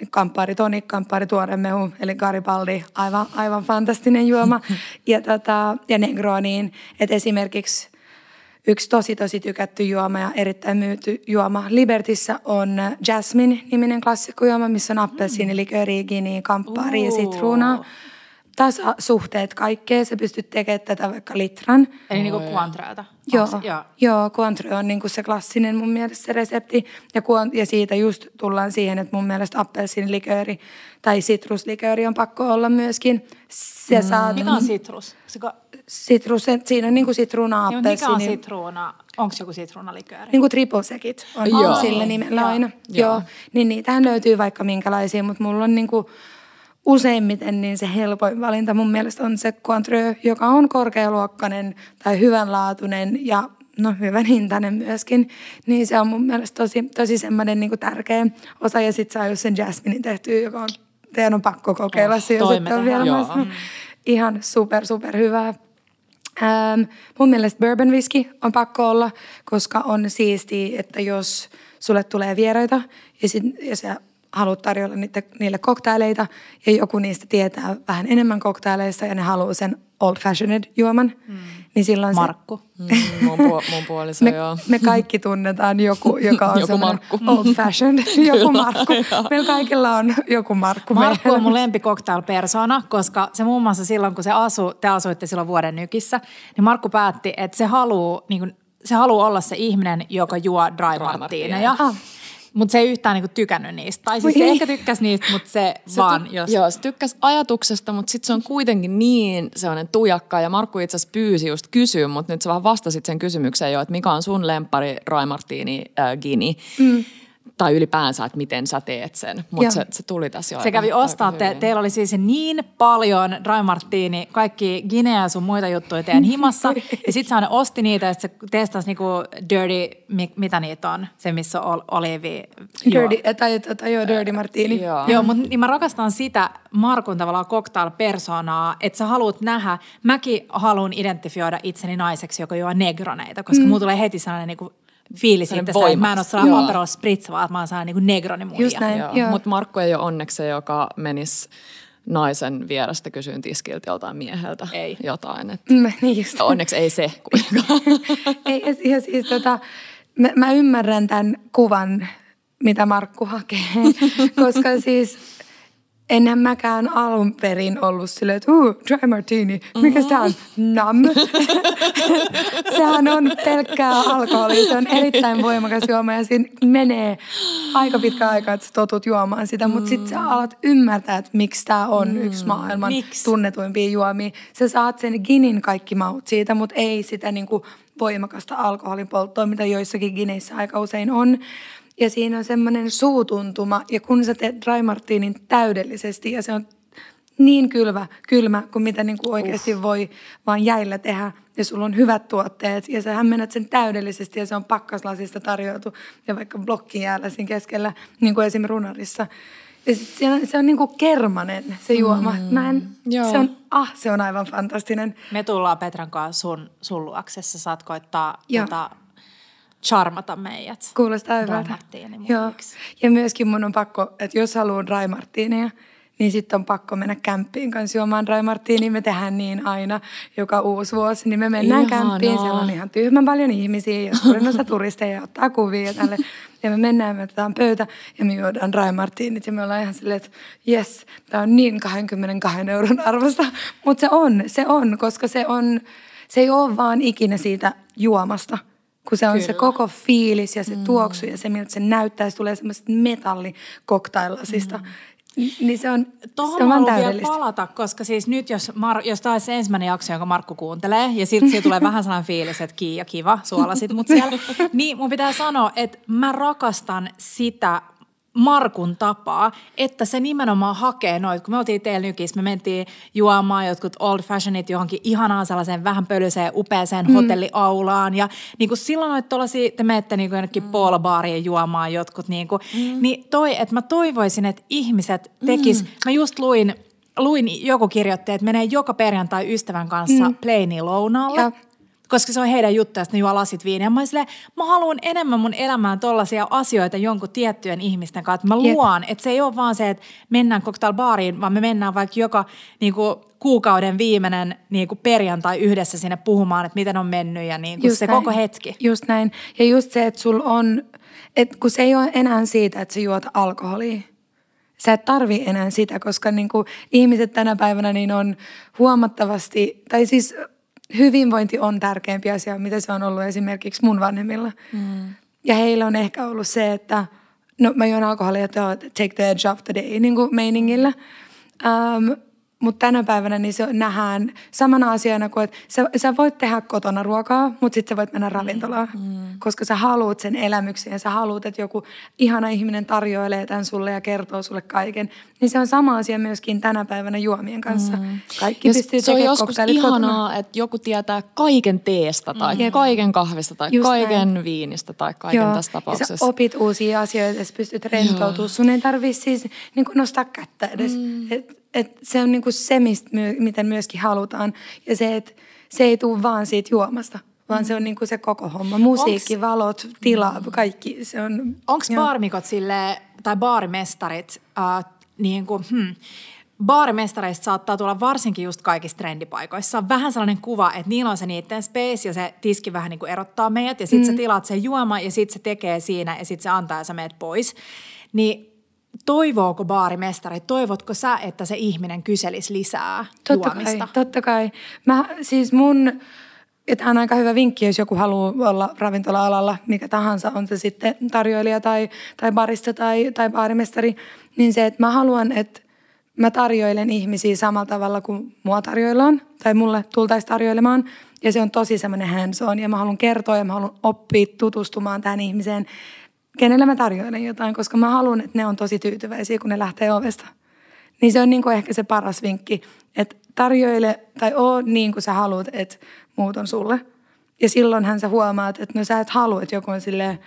Kamppaari tonik, kamppaari tuoremehu, eli Garibaldi, aivan, aivan fantastinen juoma. ja, tota, ja Negroniin, että esimerkiksi Yksi tosi tosi tykätty juoma ja erittäin myyty juoma Libertissä on Jasmine-niminen klassikkojuoma, missä on appelsiinilikööriä, giniä, kamppaaria ja sitruunaa. Tasasuhteet kaikkea, sä pystyt tekemään tätä vaikka litran. Eli niinku Cointreauta. Joo, Onks- Joo. joo Cointreau on niinku se klassinen mun mielestä se resepti. Ja, kuon, ja siitä just tullaan siihen, että mun mielestä appelsiinilikööri tai sitruslikööri on pakko olla myöskin. Se mm. saat Mikä on sitrus? Se ko- sitrus, siinä on niinku sitruuna, Joo, mikä on appelsiini. sitruuna? Onko joku sitruunalikööri? Niin kuin triposekit on Joo. Joo. sillä nimellä Joo. aina. Joo. Joo. Niin niitähän löytyy vaikka minkälaisia, mutta mulla on niin kuin useimmiten niin se helpoin valinta mun mielestä on se Cointreau, joka on korkealuokkainen tai hyvänlaatuinen ja no hyvän hintainen myöskin. Niin se on mun mielestä tosi, tosi semmoinen niin tärkeä osa. Ja sit saa just sen Jasminin tehtyä, joka on, teidän on pakko kokeilla. Oh, tehdään. vielä Joo. maistunut. Ihan super, super hyvää. Ähm, mun mielestä bourbon whisky on pakko olla, koska on siistiä, että jos sulle tulee vieraita ja, sit, ja sä haluat tarjolla niitä, niille koktaileita ja joku niistä tietää vähän enemmän koktaileista ja ne haluaa sen old fashioned juoman, mm. niin silloin Markku. Mm, mun, puol- mun puoliso, se, me, joo. me kaikki tunnetaan joku, joka on Joku Markku. old fashioned, joku Kyllä, Markku. joo. Meillä kaikilla on joku Markku. Markku meidän on mun elämässä. lempi cocktail-persona, koska se muun muassa silloin, kun se asu, te asuitte silloin vuoden nykissä, niin Markku päätti, että se haluaa niin se haluaa olla se ihminen, joka juo dry martineja. martineja. Ah. Mutta se ei yhtään niinku tykännyt niistä. Tai siis se ehkä tykkäsi niistä, mutta se, Se vaan ty- jos... Joo, se tykkäsi ajatuksesta, mutta sitten se on kuitenkin niin sellainen tujakka. Ja Markku itse asiassa pyysi just kysyä, mutta nyt sä vähän vastasit sen kysymykseen jo, että mikä on sun lempari Rai Martini äh, Gini. Mm. Tai ylipäänsä, että miten sä teet sen. Joo. Mutta se, se tuli tässä jo Se aika- kävi ostaa, te, teillä oli siis niin paljon dry martini, kaikki Guinea ja sun muita juttuja teidän himassa. ja sit se aina osti niitä ja sit se testasi niinku dirty, mi, mitä niitä on, se missä on ol, oliivi. Dirty, tai, tai, tai joo, dirty martini. Joo. Joo, mutta niin mä rakastan sitä Markun tavallaan cocktail-personaa, että sä haluat nähdä, mäkin haluan identifioida itseni naiseksi, joka juo negroneita, koska mm. mulla tulee heti sellainen niinku fiilis itsestä, että mä en ole sellainen. Aperol Spritz, vaan että mä oon sellainen niinku negronimuija. Just näin. Joo. Joo. Mutta Markku ei ole onneksi se, joka menisi naisen vierestä kysyyn tiskiltä joltain mieheltä Ei. jotain. Et Mm, niin just. onneksi ei se kuitenkaan. Ei, ja, ja siis tota, mä, mä ymmärrän tämän kuvan, mitä Markku hakee, koska siis enhän mäkään alun perin ollut silleen, että uh, dry martini, mikä mm-hmm. on? Nam. Sehän on pelkkää alkoholia, se on erittäin voimakas juoma ja siinä menee aika pitkä aika, että sä totut juomaan sitä, mutta sitten sä alat ymmärtää, että miksi tämä on mm. yksi maailman Miksi? tunnetuimpia juomia. Sä saat sen ginin kaikki maut siitä, mutta ei sitä niinku voimakasta alkoholin polttoa, mitä joissakin gineissä aika usein on. Ja siinä on semmoinen suutuntuma, ja kun sä teet dry martinin täydellisesti, ja se on niin kylmä, kylmä kuin mitä niin kuin oikeasti voi vaan jäillä tehdä. Ja sulla on hyvät tuotteet ja sä menet sen täydellisesti ja se on pakkaslasista tarjoutu ja vaikka blokkin jäällä siinä keskellä, niin kuin esim. runarissa. Ja sit se on, se on niin kuin kermanen se juoma. Mm, Mä en, joo. se on, ah, se on aivan fantastinen. Me tullaan Petran kanssa sun, sun luoksessa. Saat koittaa Joo. tota, charmata meidät. Kuulostaa hyvältä. Joo. Ja myöskin mun on pakko, että jos haluaa dry martineja, niin sitten on pakko mennä kämppiin kanssa juomaan dry martini. Me tehdään niin aina joka uusi vuosi, niin me mennään Ihanaa. kämppiin. Siellä on ihan tyhmän paljon ihmisiä ja suurin osa turisteja ottaa kuvia ja tälle. Ja me mennään, me otetaan pöytä ja me juodaan dry martinit ja me ollaan ihan silleen, että jes, tämä on niin 22 euron arvosta. Mutta se on, se on, koska se on, se ei ole vaan ikinä siitä juomasta kun se on Kyllä. se koko fiilis ja se mm. tuoksu ja se, miltä se näyttää, se tulee semmoista metallikoktailasista. Mm. Niin se on, se on vielä palata, koska siis nyt jos, Mar- jos tämä olisi se ensimmäinen jakso, jonka Markku kuuntelee, ja sitten siihen tulee vähän sellainen fiilis, että Kiia, kiva, suolasit mut siellä, niin mun pitää sanoa, että mä rakastan sitä Markun tapaa, että se nimenomaan hakee noit. Kun me oltiin teillä nykis, me mentiin juomaan jotkut old fashionit johonkin ihanaan sellaiseen vähän pölyiseen, upeaseen mm. hotelliaulaan. Ja niin kuin silloin noit tuollaisia, te menette niin kuin jonnekin mm. juomaan jotkut. Niin, kuin, mm. niin toi, että mä toivoisin, että ihmiset tekis, mm. mä just luin, luin, joku kirjoitti, että menee joka perjantai ystävän kanssa mm. pleini lounaalle. Ja koska se on heidän juttuja, että ne juo lasit viiniä. Mä, silleen, mä haluan enemmän mun elämään tollaisia asioita jonkun tiettyjen ihmisten kanssa. Että mä luon, että se ei ole vaan se, että mennään cocktailbaariin, vaan me mennään vaikka joka niin kuin, kuukauden viimeinen niin kuin perjantai yhdessä sinne puhumaan, että miten on mennyt ja niin kuin se näin. koko hetki. Just näin. Ja just se, että sul on, että kun se ei ole enää siitä, että sä juot alkoholia. Sä et tarvii enää sitä, koska niin kuin ihmiset tänä päivänä niin on huomattavasti, tai siis hyvinvointi on tärkeämpi asia, mitä se on ollut esimerkiksi mun vanhemmilla. Mm. Ja heillä on ehkä ollut se, että no mä juon alkoholia, take the edge off the day niin kuin meiningillä. Um, mutta tänä päivänä niin se nähdään samana asiana kuin, että sä, sä voit tehdä kotona ruokaa, mutta sitten sä voit mennä ravintolaan. Mm. Koska sä haluat sen elämyksen ja sä haluat, että joku ihana ihminen tarjoilee tämän sulle ja kertoo sulle kaiken. Niin se on sama asia myöskin tänä päivänä juomien kanssa. Mm. Kaikki Ja pystyy se on joskus ihanaa, kotona. että joku tietää kaiken teestä tai Jep. kaiken kahvista tai Just kaiken näin. viinistä tai kaiken Joo. tässä Ja tapauksessa. sä opit uusia asioita ja sä pystyt rentoutumaan. Sun ei tarvii siis niin nostaa kättä edes. Mm. Et, et se on niin kuin se, mistä myö, miten myöskin halutaan. Ja se, että se ei tule vaan siitä juomasta, vaan mm. se on niin kuin se koko homma. Musiikki, Onks- valot, tila, kaikki. Se on, Onko baarmikot sille tai baarimestarit, äh, niin kuin, hmm, baarimestareista saattaa tulla varsinkin just kaikissa trendipaikoissa. On vähän sellainen kuva, että niillä on se niiden space ja se tiski vähän niin kuin erottaa meidät ja sitten mm. sä tilaat sen juoma ja sitten se tekee siinä ja sitten se antaa ja sä meet pois. Niin toivooko baarimestari, toivotko sä, että se ihminen kyselisi lisää Totta juomista? kai, totta kai. Mä, siis mun, tämä on aika hyvä vinkki, jos joku haluaa olla ravintola-alalla, mikä tahansa, on se sitten tarjoilija tai, tai barista tai, tai baarimestari, niin se, että mä haluan, että mä tarjoilen ihmisiä samalla tavalla kuin mua tarjoillaan, tai mulle tultaisiin tarjoilemaan, ja se on tosi semmoinen hands on, ja mä haluan kertoa, ja mä haluan oppia tutustumaan tähän ihmiseen, kenelle mä tarjoilen jotain, koska mä haluan, että ne on tosi tyytyväisiä, kun ne lähtee ovesta. Niin se on niin kuin ehkä se paras vinkki, että tarjoile tai oo niin kuin sä haluat, että muut on sulle. Ja silloinhan sä huomaat, että no sä et halua, että joku on silleen,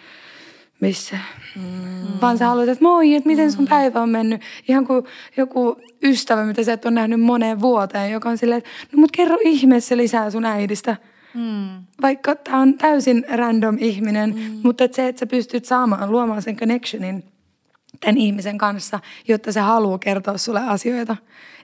missä. Mm. Vaan sä haluat, että moi, että miten sun päivä on mennyt. Ihan kuin joku ystävä, mitä sä et ole nähnyt moneen vuoteen, joka on silleen, että no mut kerro ihmeessä lisää sun äidistä. Mm. Vaikka tämä on täysin random ihminen, mm. mutta et se, että sä pystyt saamaan, luomaan sen connectionin tämän ihmisen kanssa, jotta se haluaa kertoa sulle asioita.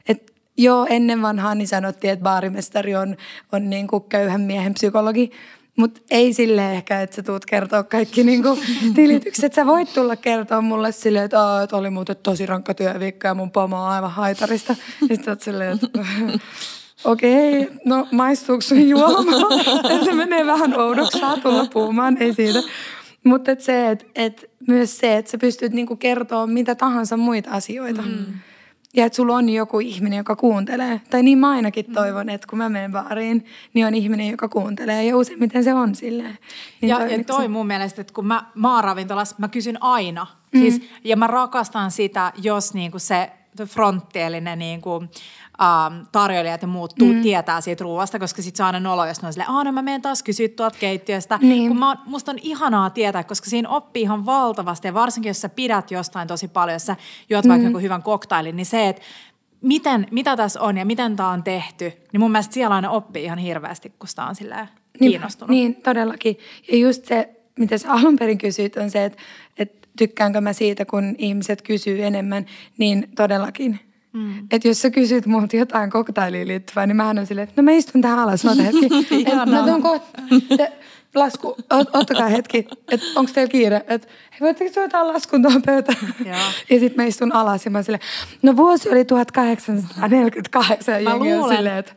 Et joo, ennen vanhaa niin sanottiin, että baarimestari on, on niin kuin köyhän miehen psykologi, mutta ei sille ehkä, että sä tuut kertoa kaikki niin kuin tilitykset. Sä voit tulla kertoa mulle silleen, että, Aa, että oli muuten tosi rankka työviikko ja mun pomo on aivan haitarista. Ja sit oot silleen, että okei, no maistuuko sun juoma? se menee vähän oudoksi, saa tulla puhumaan, ei siitä. Mutta et se, et, et myös se, että sä pystyt niinku kertoa mitä tahansa muita asioita. Mm. Ja että sulla on joku ihminen, joka kuuntelee. Tai niin mä ainakin toivon, että kun mä menen baariin, niin on ihminen, joka kuuntelee. Ja useimmiten se on silleen. Niin ja, toi, ja toi se- mun mielestä, että kun mä, mä oon ravintolassa, mä kysyn aina. Mm. Siis, ja mä rakastan sitä, jos niinku se frontti, eli ne niinku, ähm, tarjoilijat ja muut tuu, mm. tietää siitä ruoasta, koska sit se on aina nolo, jos ne on silleen, aah no mä menen taas kysyä tuolta keittiöstä. Niin. Kun mä, musta on ihanaa tietää, koska siinä oppii ihan valtavasti ja varsinkin jos sä pidät jostain tosi paljon, jos sä juot vaikka jonkun hyvän koktailin, niin se, että miten, mitä tässä on ja miten tämä on tehty, niin mun mielestä siellä aina oppii ihan hirveästi, kun sitä on silleen Niin, kiinnostunut. Niin, todellakin. Ja just se, mitä sä alun perin kysyit, on se, että, että tykkäänkö mä siitä, kun ihmiset kysyy enemmän, niin todellakin. Mm. Että jos sä kysyt multa jotain koktailiin liittyvää, niin mä on silleen, että no mä istun tähän alas, mä hetki. Et mä tuon kohta, lasku, ottakaa hetki, että onko teillä kiire, että hei, voitteko soittaa laskun tuohon pöytään? Ja, ja sitten mä istun alas ja mä silleen, no vuosi oli 1848 ja jengi on silleen, että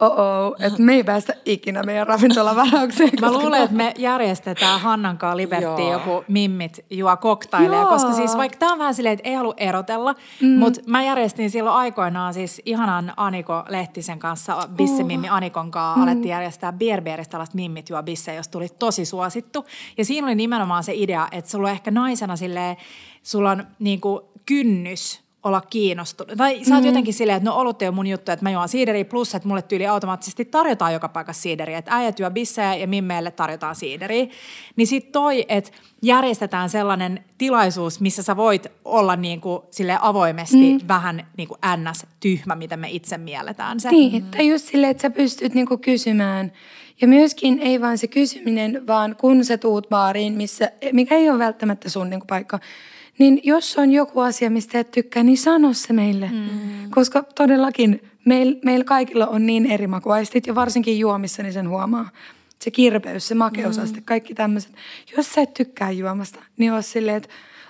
oh että me ei päästä ikinä meidän ravintolavaraukseen. Mä luulen, että me järjestetään Hannankaan Liberty joku mimmit juo koktaileja, koska siis vaikka tämä on vähän silleen, että ei halua erotella, mm. mutta mä järjestin silloin aikoinaan siis ihanan Aniko Lehtisen kanssa, Bisse Mimmi Anikon kanssa, mm. alettiin järjestää Bierbeeristä tällaista mimmit juo Bisse, jos tuli tosi suosittu. Ja siinä oli nimenomaan se idea, että sulla on ehkä naisena silleen, sulla on niinku kynnys olla kiinnostunut. Tai sä oot mm. jotenkin silleen, että no olut ei ole mun juttu, että mä juon siideriä, plus että mulle tyyli automaattisesti tarjotaan joka paikassa siideriä. Että äijät juo bissejä ja mimmeille tarjotaan siideriä. Niin sit toi, että järjestetään sellainen tilaisuus, missä sä voit olla niin kuin sille avoimesti mm. vähän niin kuin ns. tyhmä, mitä me itse mielletään se. Niin, tai just silleen, että sä pystyt niin kuin kysymään. Ja myöskin ei vaan se kysyminen, vaan kun sä tuut baariin, missä, mikä ei ole välttämättä sun niin kuin paikka, niin jos on joku asia, mistä et tykkää, niin sano se meille. Mm. Koska todellakin meillä meil kaikilla on niin eri makuaistit ja varsinkin juomissa, niin sen huomaa. Se kirpeys, se makeusaste, mm. kaikki tämmöiset. Jos sä et tykkää juomasta, niin ole silleen, että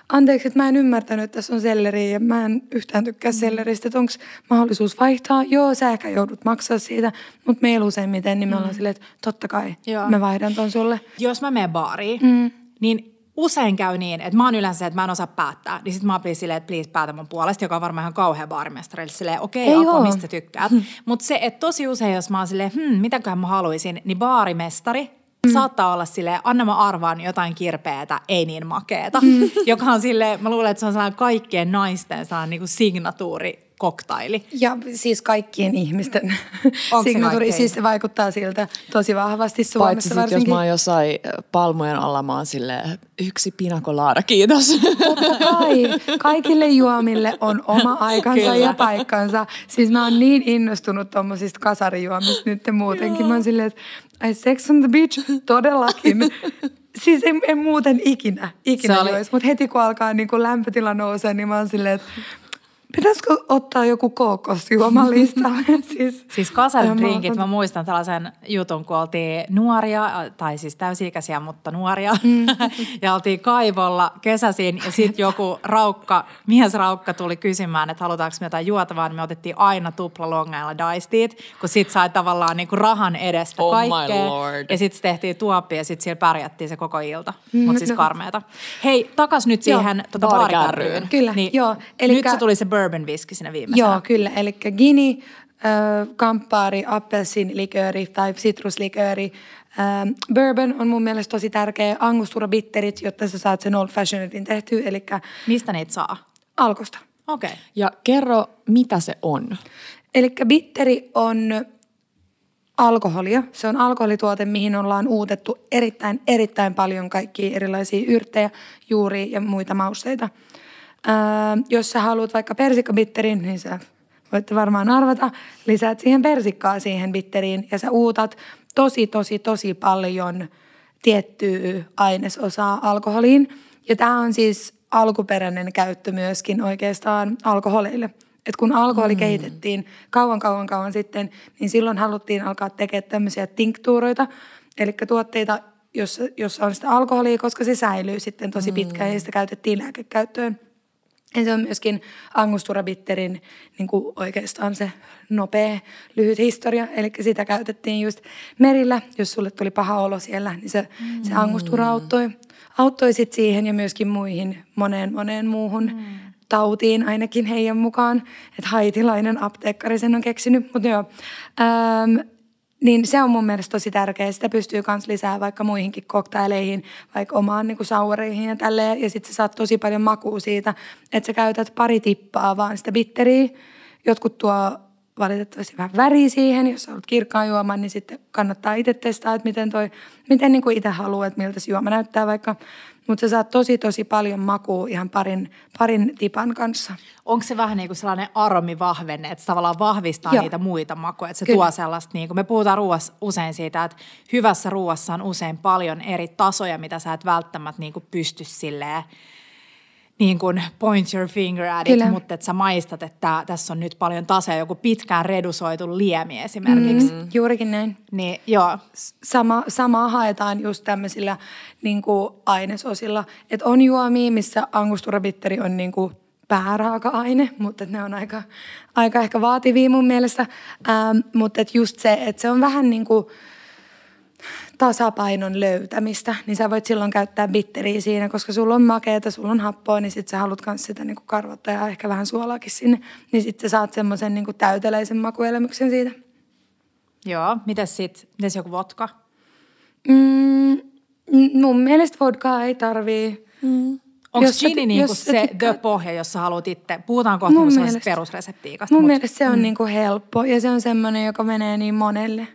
anteeksi, että mä en ymmärtänyt, että tässä on selleri ja mä en yhtään tykkää mm. selleristä, että onko mahdollisuus vaihtaa. Joo, sä ehkä joudut maksaa siitä, mutta meillä useimmiten niin me ollaan mm. silleen, että totta kai Joo. mä vaihdan ton sulle. Jos mä menen baariin, mm. niin usein käy niin, että mä oon yleensä se, että mä en osaa päättää. Niin sit mä oon silleen, että please päätä mun puolesta, joka on varmaan ihan kauhean baarimestari. Eli silleen, okei, okay, Apo, mistä tykkäät. Hmm. Mutta se, että tosi usein, jos mä oon silleen, hmm, mitäköhän mä haluaisin, niin baarimestari Mm. Saattaa olla sille anna mä arvaan jotain kirpeätä, ei niin makeeta. Mm. Joka on sille, mä luulen, että se on sellainen kaikkien naisten sellainen niin kuin signatuuri koktaili. Ja siis kaikkien ihmisten signatuuri, siis se vaikuttaa siltä tosi vahvasti Suomessa Paitsi sit, varsinkin. jos mä oon jossain palmujen alla, mä oon silleen, yksi pinakolaada, kiitos. Totta kai, kaikille juomille on oma aikansa Kyllä. ja paikkansa. Siis mä oon niin innostunut tommosista kasarijuomista nyt muutenkin. Mä oon silleen, että ai Sex on the Beach, todellakin. siis en, en muuten ikinä, ikinä oli... mutta heti kun alkaa niin kun lämpötila nousee, niin mä oon silleen, että Pitäisikö ottaa joku kookosjuomalista? siis, siis kasaritrinkit, mä muistan tällaisen jutun, kun oltiin nuoria, tai siis täysi-ikäisiä, mutta nuoria. Mm. ja oltiin kaivolla kesäsin ja sitten joku raukka, miesraukka tuli kysymään, että halutaanko me jotain juotavaa, niin me otettiin aina tuplalongeilla daistit, kun sit sai tavallaan niinku rahan edestä oh kaikkea. Ja sitten tehtiin tuoppi ja sitten siellä pärjättiin se koko ilta, mm, mutta siis no. karmeeta. Hei, takas nyt siihen joo, tota baarikärryyn. Kyllä, niin, joo. Elikkä, nyt se tuli se bourbon viski siinä viimeisenä. Joo, kyllä. Eli Gini, äh, kamppaari, appelsinlikööri tai sitruslikööri. Äh, bourbon on mun mielestä tosi tärkeä. Angostura bitterit, jotta sä saat sen old fashionedin tehtyä. Elikkä, Mistä niitä saa? Alkosta. Okei. Okay. Ja kerro, mitä se on? Eli bitteri on alkoholia. Se on alkoholituote, mihin ollaan uutettu erittäin, erittäin paljon kaikkia erilaisia yrttejä, juuria ja muita mausteita. Jos sä haluat vaikka persikkabitterin, niin sä voitte varmaan arvata, lisäät siihen persikkaa siihen bitteriin ja sä uutat tosi, tosi, tosi paljon tiettyä ainesosaa alkoholiin. Ja tämä on siis alkuperäinen käyttö myöskin oikeastaan alkoholeille. Et kun alkoholi mm. kehitettiin kauan, kauan, kauan sitten, niin silloin haluttiin alkaa tekemään tämmöisiä tinktuuroita, eli tuotteita, jossa, jossa on sitä alkoholia, koska se säilyy sitten tosi pitkään mm. ja sitä käytettiin lääkekäyttöön. Ja se on myöskin Angostura Bitterin niin kuin oikeastaan se nopea, lyhyt historia. Eli sitä käytettiin just merillä, jos sulle tuli paha olo siellä, niin se, mm. se Angostura auttoi, auttoi sit siihen ja myöskin muihin moneen moneen muuhun mm. tautiin ainakin heidän mukaan. Että haitilainen apteekkari sen on keksinyt. Mutta joo, ähm, niin se on mun mielestä tosi tärkeää. Sitä pystyy myös lisää vaikka muihinkin koktaileihin, vaikka omaan niin saureihin ja tälleen. Ja sitten sä saat tosi paljon makua siitä, että sä käytät pari tippaa vaan sitä bitteriä. Jotkut tuo valitettavasti vähän väriä siihen. Jos haluat kirkkaan juoman, niin sitten kannattaa itse testaa, että miten, toi, miten niin kuin itse haluaa, että miltä se juoma näyttää vaikka. Mutta sä saat tosi tosi paljon makua ihan parin, parin tipan kanssa. Onko se vähän niin kuin sellainen aromivahvenne, että se tavallaan vahvistaa Joo. niitä muita makuja, että se Kyllä. tuo sellaista, niin kuin me puhutaan ruoassa usein siitä, että hyvässä ruoassa on usein paljon eri tasoja, mitä sä et välttämättä niin kuin pysty silleen niin kuin point your finger at it, Kyllä. mutta että sä maistat, että tässä on nyt paljon tasea, joku pitkään redusoitu liemi esimerkiksi. Mm. Juurikin näin. Niin joo, Sama, samaa haetaan just tämmöisillä niin kuin ainesosilla. Että on juomia, missä angusturabitteri on niin kuin pääraaka-aine, mutta ne on aika, aika ehkä vaativia mun mielestä. Ähm, mutta just se, että se on vähän niin kuin tasapainon löytämistä, niin sä voit silloin käyttää bitteriä siinä, koska sulla on makeeta, sulla on happoa, niin sit sä haluat myös sitä niin karvottaa ja ehkä vähän suolaakin sinne. Niin sit sä saat semmoisen niin täyteläisen makuelämyksen siitä. joo. Mites sit, mites joku vodka? Mm, mun mielestä vodkaa ei tarvii. Mm. Onko Jos gini niinku jos se tykkäät- the pohja, jos sä haluat itse? Puhutaan kohta Mun mielestä- perusreseptiikasta. Mun mut- mielestä se on mm. niinku helppo ja se on semmoinen, joka menee niin monelle.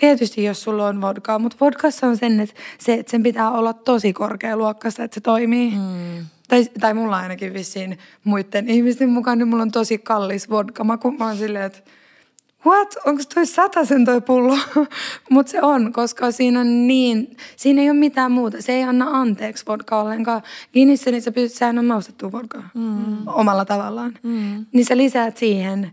Tietysti jos sulla on vodkaa, mutta vodkassa on sen, että, se, että sen pitää olla tosi korkealuokkaista, että se toimii. Mm. Tai, tai mulla ainakin vissiin muiden ihmisten mukaan, niin mulla on tosi kallis vodka. Mä, kun mä oon silleen, että what, onko toi sen toi pullo? Mutta se on, koska siinä on niin, siinä ei ole mitään muuta. Se ei anna anteeksi vodka ollenkaan. Guinnissä niin sä pystyt, sehän on maustettu vodkaa mm. omalla tavallaan. Mm. Niin sä lisäät siihen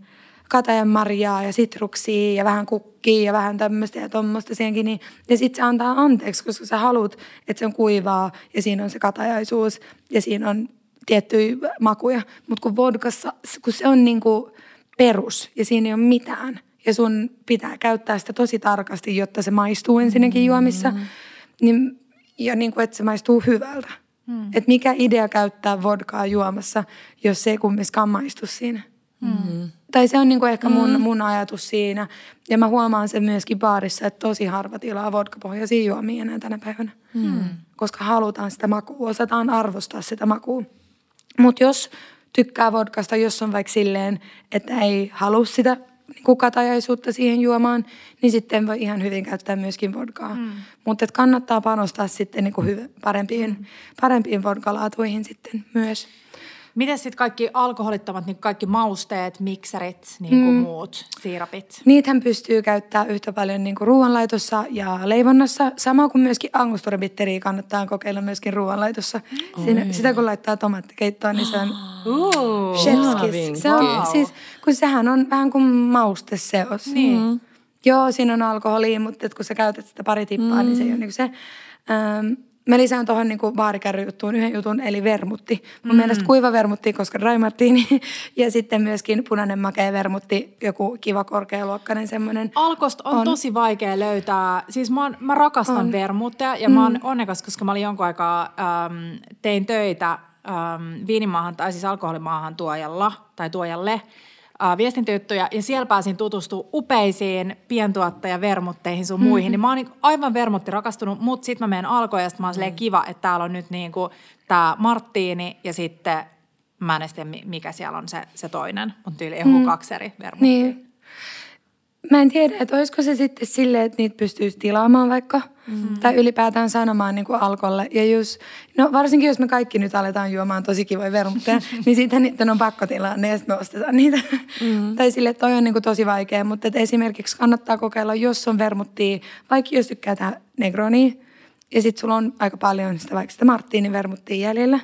katajan marjaa ja sitruksia ja vähän kukkia ja vähän tämmöistä ja tommoista siihenkin. Niin, ja sit se antaa anteeksi, koska sä haluat, että se on kuivaa ja siinä on se katajaisuus ja siinä on tiettyjä makuja. Mutta kun vodkassa, kun se on niinku perus ja siinä ei ole mitään ja sun pitää käyttää sitä tosi tarkasti, jotta se maistuu ensinnäkin juomissa, niin, ja niin kuin, että se maistuu hyvältä. Mm. Että mikä idea käyttää vodkaa juomassa, jos se ei kumminkaan maistu siinä. Mm. Tai se on niin kuin ehkä mun, mun ajatus siinä. Ja mä huomaan sen myöskin baarissa, että tosi harva tilaa vodkapohjaisia juomia enää tänä päivänä. Mm. Koska halutaan sitä makua, osataan arvostaa sitä makua. Mutta jos tykkää vodkasta, jos on vaikka silleen, että ei halua sitä niin katajaisuutta siihen juomaan, niin sitten voi ihan hyvin käyttää myöskin vodkaa. Mm. Mutta kannattaa panostaa sitten niin kuin parempiin, mm. parempiin vodkalaatuihin sitten myös. Miten sitten kaikki alkoholittomat, niin kaikki mausteet, mikserit, niin kuin mm. muut siirapit? Niitähän pystyy käyttämään yhtä paljon niin kuin ruoanlaitossa ja leivonnassa. Sama kuin myöskin angusturabitteriä kannattaa kokeilla myöskin ruoanlaitossa. Siinä, sitä kun laittaa tomaattikeittoon, niin se on Uh. chef's kiss. Se on, Wow. siis, kun sehän on vähän kuin mausteseos. Niin. Mm. Joo, siinä on alkoholia, mutta et kun sä käytät sitä pari tippaa, mm. niin se ei ole niin se. Ähm, mä lisään tuohon niin baarikärryjuttuun yhden jutun, eli vermutti. Mun mm. mielestä kuiva vermutti, koska dry martini. ja sitten myöskin punainen makea vermutti, joku kiva korkealuokkainen semmoinen. Alkosta on, on tosi vaikea löytää. Siis mä, oon, mä rakastan on. vermutteja ja mm. mä oon onnekas, koska mä olin jonkun aikaa, ähm, tein töitä ähm, viinimaahan tai siis alkoholimaahan tuojalla tai tuojalle viestintäjuttuja ja siellä pääsin tutustumaan upeisiin pientuottajavermutteihin sun muihin. Mm-hmm. Niin mä oon niin aivan vermutti rakastunut, mutta sitten mä menen alkoon ja sit mä oon silleen kiva, että täällä on nyt niinku tää Marttiini ja sitten mä en tiedä, mi- mikä siellä on se, se toinen, mutta tyyli joku mm. kaksi eri vermuttia. Niin. Mä en tiedä, että olisiko se sitten silleen, että niitä pystyisi tilaamaan vaikka. Mm-hmm. Tai ylipäätään sanomaan niin kuin alkolle. Ja jos, no varsinkin jos me kaikki nyt aletaan juomaan tosi kivoja vermutteja, niin sitten niiden on pakko tilaa ne ja sitten me ostetaan niitä. Mm-hmm. tai sille, toi on niin kuin tosi vaikea. Mutta että esimerkiksi kannattaa kokeilla, jos on vermuttia, vaikka jos tykkää tähän negronia, ja sitten sulla on aika paljon sitä vaikka sitä Martinin vermuttia jäljellä,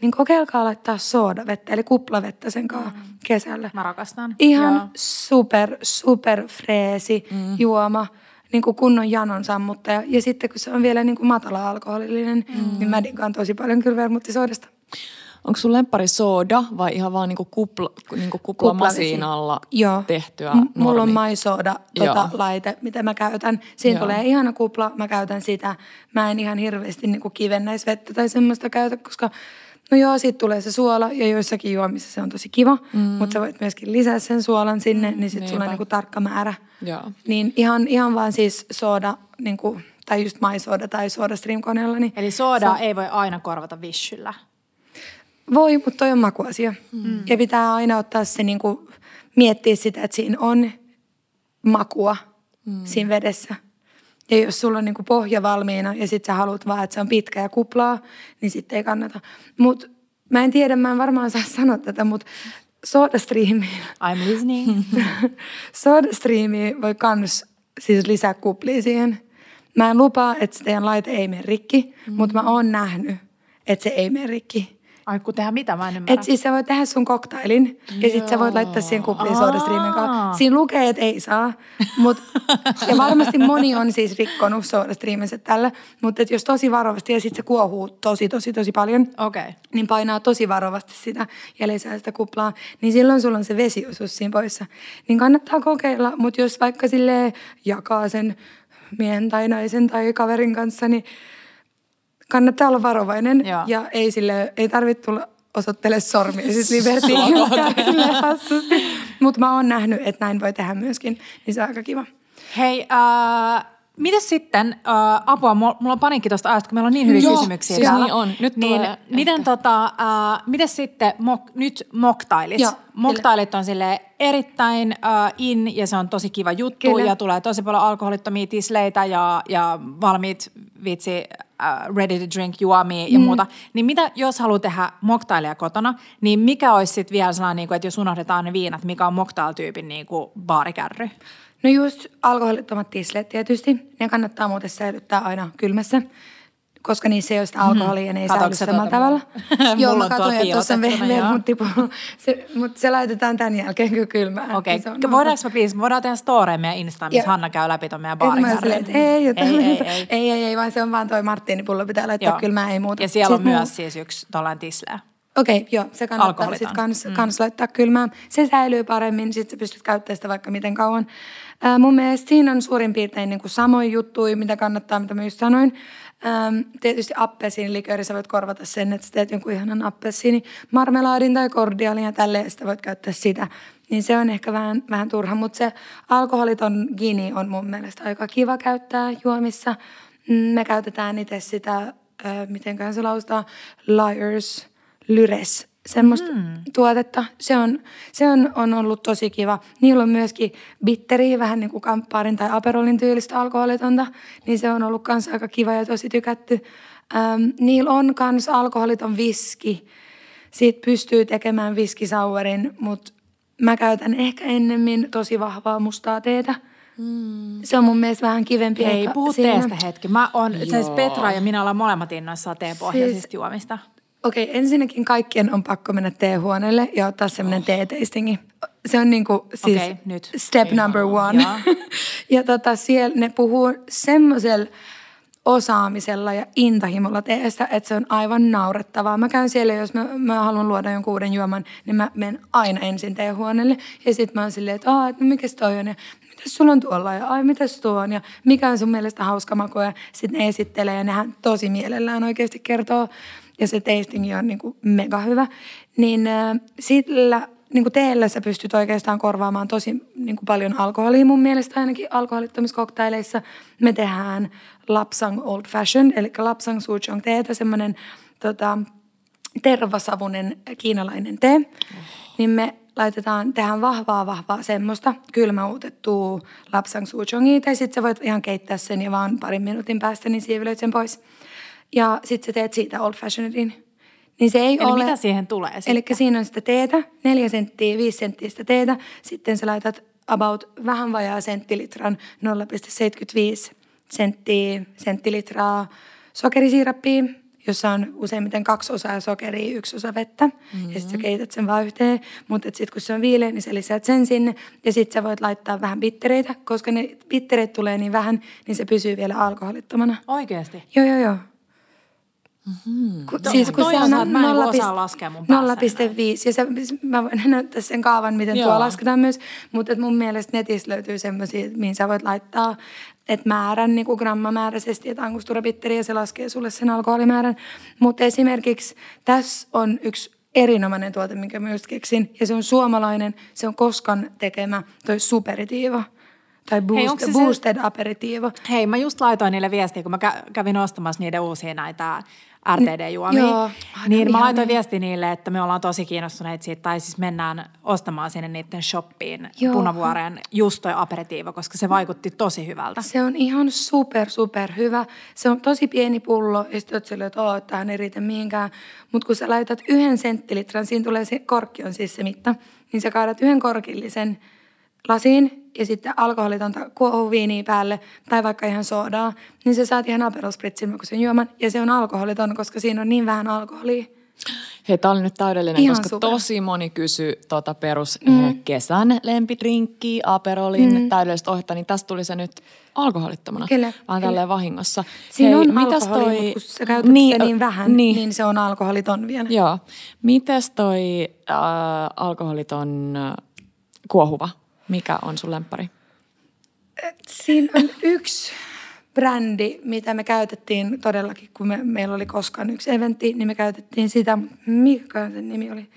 niin kokeilkaa laittaa soodavettä, eli kuplavettä sen kanssa mm. kesällä. Mä rakastan. Ihan Joo. super, super freesi mm. juoma, niin kuin kunnon janon sammuttaja. Ja sitten kun se on vielä niin kuin matala-alkoholillinen, mm. niin mä digaan tosi paljon kyllä vermuttisoodasta. Onko sun lemppari sooda vai ihan vaan niinku kupla, niinku kuplamasiinalla Joo. tehtyä M- Mulla on normi? maisooda tota, laite, mitä mä käytän. Siinä Joo. tulee ihana kupla, mä käytän sitä. Mä en ihan hirveästi niin kivennäisvettä tai semmoista käytä, koska no joo, siitä tulee se suola ja joissakin juomissa se on tosi kiva, mm. mutta sä voit myöskin lisää sen suolan sinne, niin sitten sulla on Niinpä. niin tarkka määrä. Joo. Niin ihan, ihan vaan siis sooda, niin kuin, tai just maisooda tai sooda streamkoneella. Niin Eli soodaa ei voi aina korvata vishyllä. Voi, mutta toi on makuasia. Mm. Ja pitää aina ottaa se niin kuin, miettiä sitä, että siinä on makua mm. siinä vedessä. Ja jos sulla on niin kuin pohja valmiina ja sit sä haluat vaan, että se on pitkä ja kuplaa, niin sitten ei kannata. Mutta mä en tiedä, mä en varmaan saa sanoa tätä, mutta sodastriimiin, I'm listening. sodastriimiin voi kans siis lisää kuplia siihen. Mä en lupaa, että se teidän laite ei mene rikki, mm. mutta mä oon nähnyt, että se ei mene rikki. Ai kun tehdä mitä, mä en ymmärrä. Et siis sä voit tehdä sun koktailin ja sit sä voit laittaa siihen kupliin sodastriimin kanssa. Siinä lukee, että ei saa. Mut, ja varmasti moni on siis rikkonut sodastriiminsä tällä. Mutta jos tosi varovasti ja sit se kuohuu tosi, tosi, tosi paljon. Okay. Niin painaa tosi varovasti sitä ja lisää sitä kuplaa. Niin silloin sulla on se vesiosuus siinä poissa. Niin kannattaa kokeilla. Mutta jos vaikka sille jakaa sen miehen tai naisen tai kaverin kanssa, niin kannattaa olla varovainen Joo. ja ei sille, ei tarvitse tulla osoittele sormia siis silleen hassusti. Mutta mä oon nähnyt, että näin voi tehdä myöskin, niin se on aika kiva. Hei, äh, mites sitten, äh, apua, mulla mulla on paniikki tuosta ajasta, kun meillä on niin hyviä Joo, kysymyksiä siis täällä. niin on. Nyt niin, tulee miten ehkä. tota, äh, miten sitten mok, nyt moktailit? Joo, moktailit on sille erittäin äh, in ja se on tosi kiva juttu Kyllä. ja tulee tosi paljon alkoholittomia tisleitä ja, ja valmiit vitsi äh, ready to drink juomia ja mm. muuta. Niin mitä, jos haluaa tehdä moktailia kotona, niin mikä olisi sitten vielä sellainen, niin kuin, että jos unohdetaan ne viinat, mikä on moktailtyypin niin kuin baarikärry? No just alkoholittomat tisleet tietysti. Ne kannattaa muuten säilyttää aina kylmässä, koska niissä ei ole sitä alkoholia ja ne ei säily samalla tavalla. Joo, mä katsoin, että tuossa on vermut. Se, mutta se laitetaan tämän jälkeen kyllä kylmään. Okei, okay. on voidaanko me please, voidaan tehdä storeen meidän Instaan, missä. Hanna käy läpi ton meidän että ei, ei, ei, ei, ei. ei, ei, vaan se on vaan toi marttiinipullo pitää laittaa Joo. kylmään, ei muuta. Ja siellä on myös siis yksi tollainen tisleä. Okei, okay, joo, se kannattaa sitten kans, mm. kans laittaa kylmään. Se säilyy paremmin, sitten sä pystyt käyttämään sitä vaikka miten kauan. Ää, mun mielestä siinä on suurin piirtein niin samoin juttuja, mitä kannattaa, mitä mä just sanoin. Ähm, tietysti appelsiinilikööri, sä voit korvata sen, että sä teet jonkun ihanan appelsiini marmelaadin tai kordiaalin ja tälleen, sitten voit käyttää sitä. Niin se on ehkä vähän, vähän turha, mutta se alkoholiton gini on mun mielestä aika kiva käyttää juomissa. Mm, Me käytetään itse sitä, äh, mitenkään se lausutaan, liars, lyres, semmoista mm. tuotetta. Se, on, se on, on ollut tosi kiva. Niillä on myöskin bitteriä, vähän niin kuin kamppaarin tai aperolin tyylistä alkoholitonta, niin se on ollut kans aika kiva ja tosi tykätty. Ähm, niillä on kans alkoholiton viski. Siitä pystyy tekemään viskisauerin, mutta mä käytän ehkä ennemmin tosi vahvaa mustaa teetä. Mm. Se on mun mielestä vähän kivempi. Ehkä puhu teestä hetki. Mä on, siis Petra ja minä ollaan molemmat innoissaan teepohjaisista Siis- juomista. Okei, ensinnäkin kaikkien on pakko mennä teehuoneelle ja ottaa semmoinen oh. teetastingi. Se on niinku siis Okei, nyt. step number one. Joo. ja tota, siellä ne puhuu semmoisella osaamisella ja intahimolla teestä, että se on aivan naurettavaa. Mä käyn siellä, jos mä, mä haluan luoda jonkun uuden juoman, niin mä menen aina ensin teehuoneelle. Ja sitten mä oon silleen, että Aa, et no mikäs toi on ja mitäs sulla on tuolla ja ai mitäs tuo on ja mikä on sun mielestä hauska maku ja sitten ne esittelee ja nehän tosi mielellään oikeasti kertoo ja se tastingi on niin kuin mega hyvä. Niin äh, sillä niin kuin teellä sä pystyt oikeastaan korvaamaan tosi niin kuin paljon alkoholia mun mielestä ainakin alkoholittomissa. Me tehdään Lapsang Old Fashioned, eli Lapsang Souchong teetä, semmoinen tota, tervasavunen kiinalainen tee. Niin me laitetaan, tehdään vahvaa, vahvaa semmoista kylmäuutettua Lapsang Souchongia, tai sitten sä voit ihan keittää sen ja vaan parin minuutin päästä, niin siivilöit sen pois. Ja sitten sä teet siitä Old Fashionedin. Niin se ei Eli ole... mitä siihen tulee sitten? Eli siinä on sitä teetä, neljä senttiä, viisi senttiä sitä teetä. Sitten sä laitat about vähän vajaa senttilitran 0,75 senttiä, senttilitraa sokerisiirappia, jossa on useimmiten kaksi osaa sokeria, yksi osa vettä. Mm-hmm. Ja sitten sä keität sen vaan yhteen. Mutta sitten kun se on viileä, niin sä lisäät sen sinne. Ja sitten sä voit laittaa vähän bittereitä, koska ne bittereet tulee niin vähän, niin se pysyy vielä alkoholittomana. Oikeasti? Joo, joo, joo. Kun, To- siis kun se on on mä en 0, osaa laskea mun päässä 0,5 ja se, mä voin näyttää sen kaavan, miten Joo. tuo lasketaan myös, mutta mun mielestä netistä löytyy semmoisia, mihin sä voit laittaa että määrän niin kuin grammamääräisesti, että angusturabitteri ja se laskee sulle sen alkoholimäärän. Mutta esimerkiksi tässä on yksi erinomainen tuote, minkä just keksin, ja se on suomalainen, se on Koskan tekemä toi superitiivo tai boost, onko se se- boosted aperitiivo. Hei, mä just laitoin niille viestiä, kun mä kä- kävin ostamassa niiden uusia näitä RTD-juomia. Joo. Niin mä laitoin viesti niille, että me ollaan tosi kiinnostuneita siitä, tai siis mennään ostamaan sinne niiden shoppiin Joo. punavuoreen just toi aperitiivo, koska se vaikutti tosi hyvältä. Se on ihan super, super hyvä. Se on tosi pieni pullo ja sitten oot silleen, että oo, tähän ei riitä mihinkään. Mutta kun sä laitat yhden senttilitran, siinä tulee se korkki on siis se mitta, niin sä kaadat yhden korkillisen lasiin ja sitten alkoholitonta kuohuviiniä päälle tai vaikka ihan soodaa, niin sä saat ihan Aperol Spritzin makuisen juoman ja se on alkoholiton, koska siinä on niin vähän alkoholia. Hei, tää oli nyt täydellinen, Ihan koska super. tosi moni kysyy tota perus mm. kesän lempidrinkkiä, Aperolin mm. täydellistä ohjetta, niin tästä tuli se nyt alkoholittomana, Kyllä, vaan kyllä. tälleen vahingossa. Siinä Hei, on mitäs alkoholi, mutta kun sä käytät niin, sitä niin vähän, niin. niin se on alkoholiton vielä. Joo. Mites toi äh, alkoholiton äh, kuohuva? Mikä on sun lemppari? Siinä on yksi brändi, mitä me käytettiin todellakin, kun me, meillä oli koskaan yksi eventti, niin me käytettiin sitä, mikä sen nimi oli?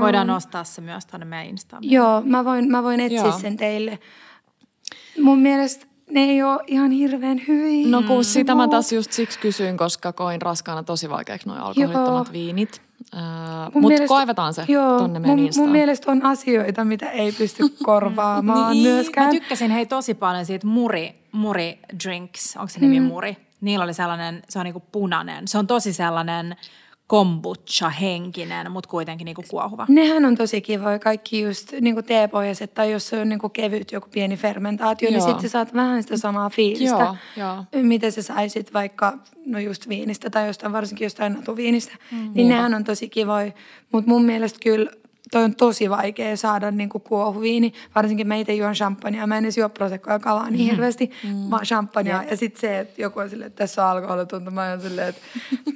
Voidaan nostaa se myös tuonne meidän Instaan. Joo, mä voin, mä voin etsiä Joo. sen teille. Mun mielestä ne ei ole ihan hirveän hyviä. No kun sitä mä tässä just siksi kysyin, koska koin raskaana tosi vaikeaksi noin alkoholittomat Joo. viinit. Äh, Mutta kaivetaan se joo, tonne meidän mun, Instaan. mun mielestä on asioita, mitä ei pysty korvaamaan Niin, myöskään. Mä tykkäsin hei tosi paljon siitä muri, muri drinks, onko se nimi Mm. muri? Niillä oli sellainen, se on niinku punainen. Se on tosi sellainen kombucha-henkinen, mutta kuitenkin niinku kuohuva. Nehän on tosi kivoja, kaikki just niin teepohjaiset tai jos se on niin kevyt joku pieni fermentaatio, Joo. niin sitten sä saat vähän sitä samaa fiilistä, Joo, joo. mitä sä saisit vaikka no just viinistä tai jostain, varsinkin jostain natuviinistä. Mm, niin nehän on tosi kivoja, mutta mun mielestä kyllä toi on tosi vaikea saada niin kuohuviini. Varsinkin mä itse juon champagnea. Mä en edes juo proseccoa ja kalaa niin hirveästi, mm. vaan champagnea. Ja sitten se, että joku on silleen, että tässä on alkoholitonta. Mä oon silleen, että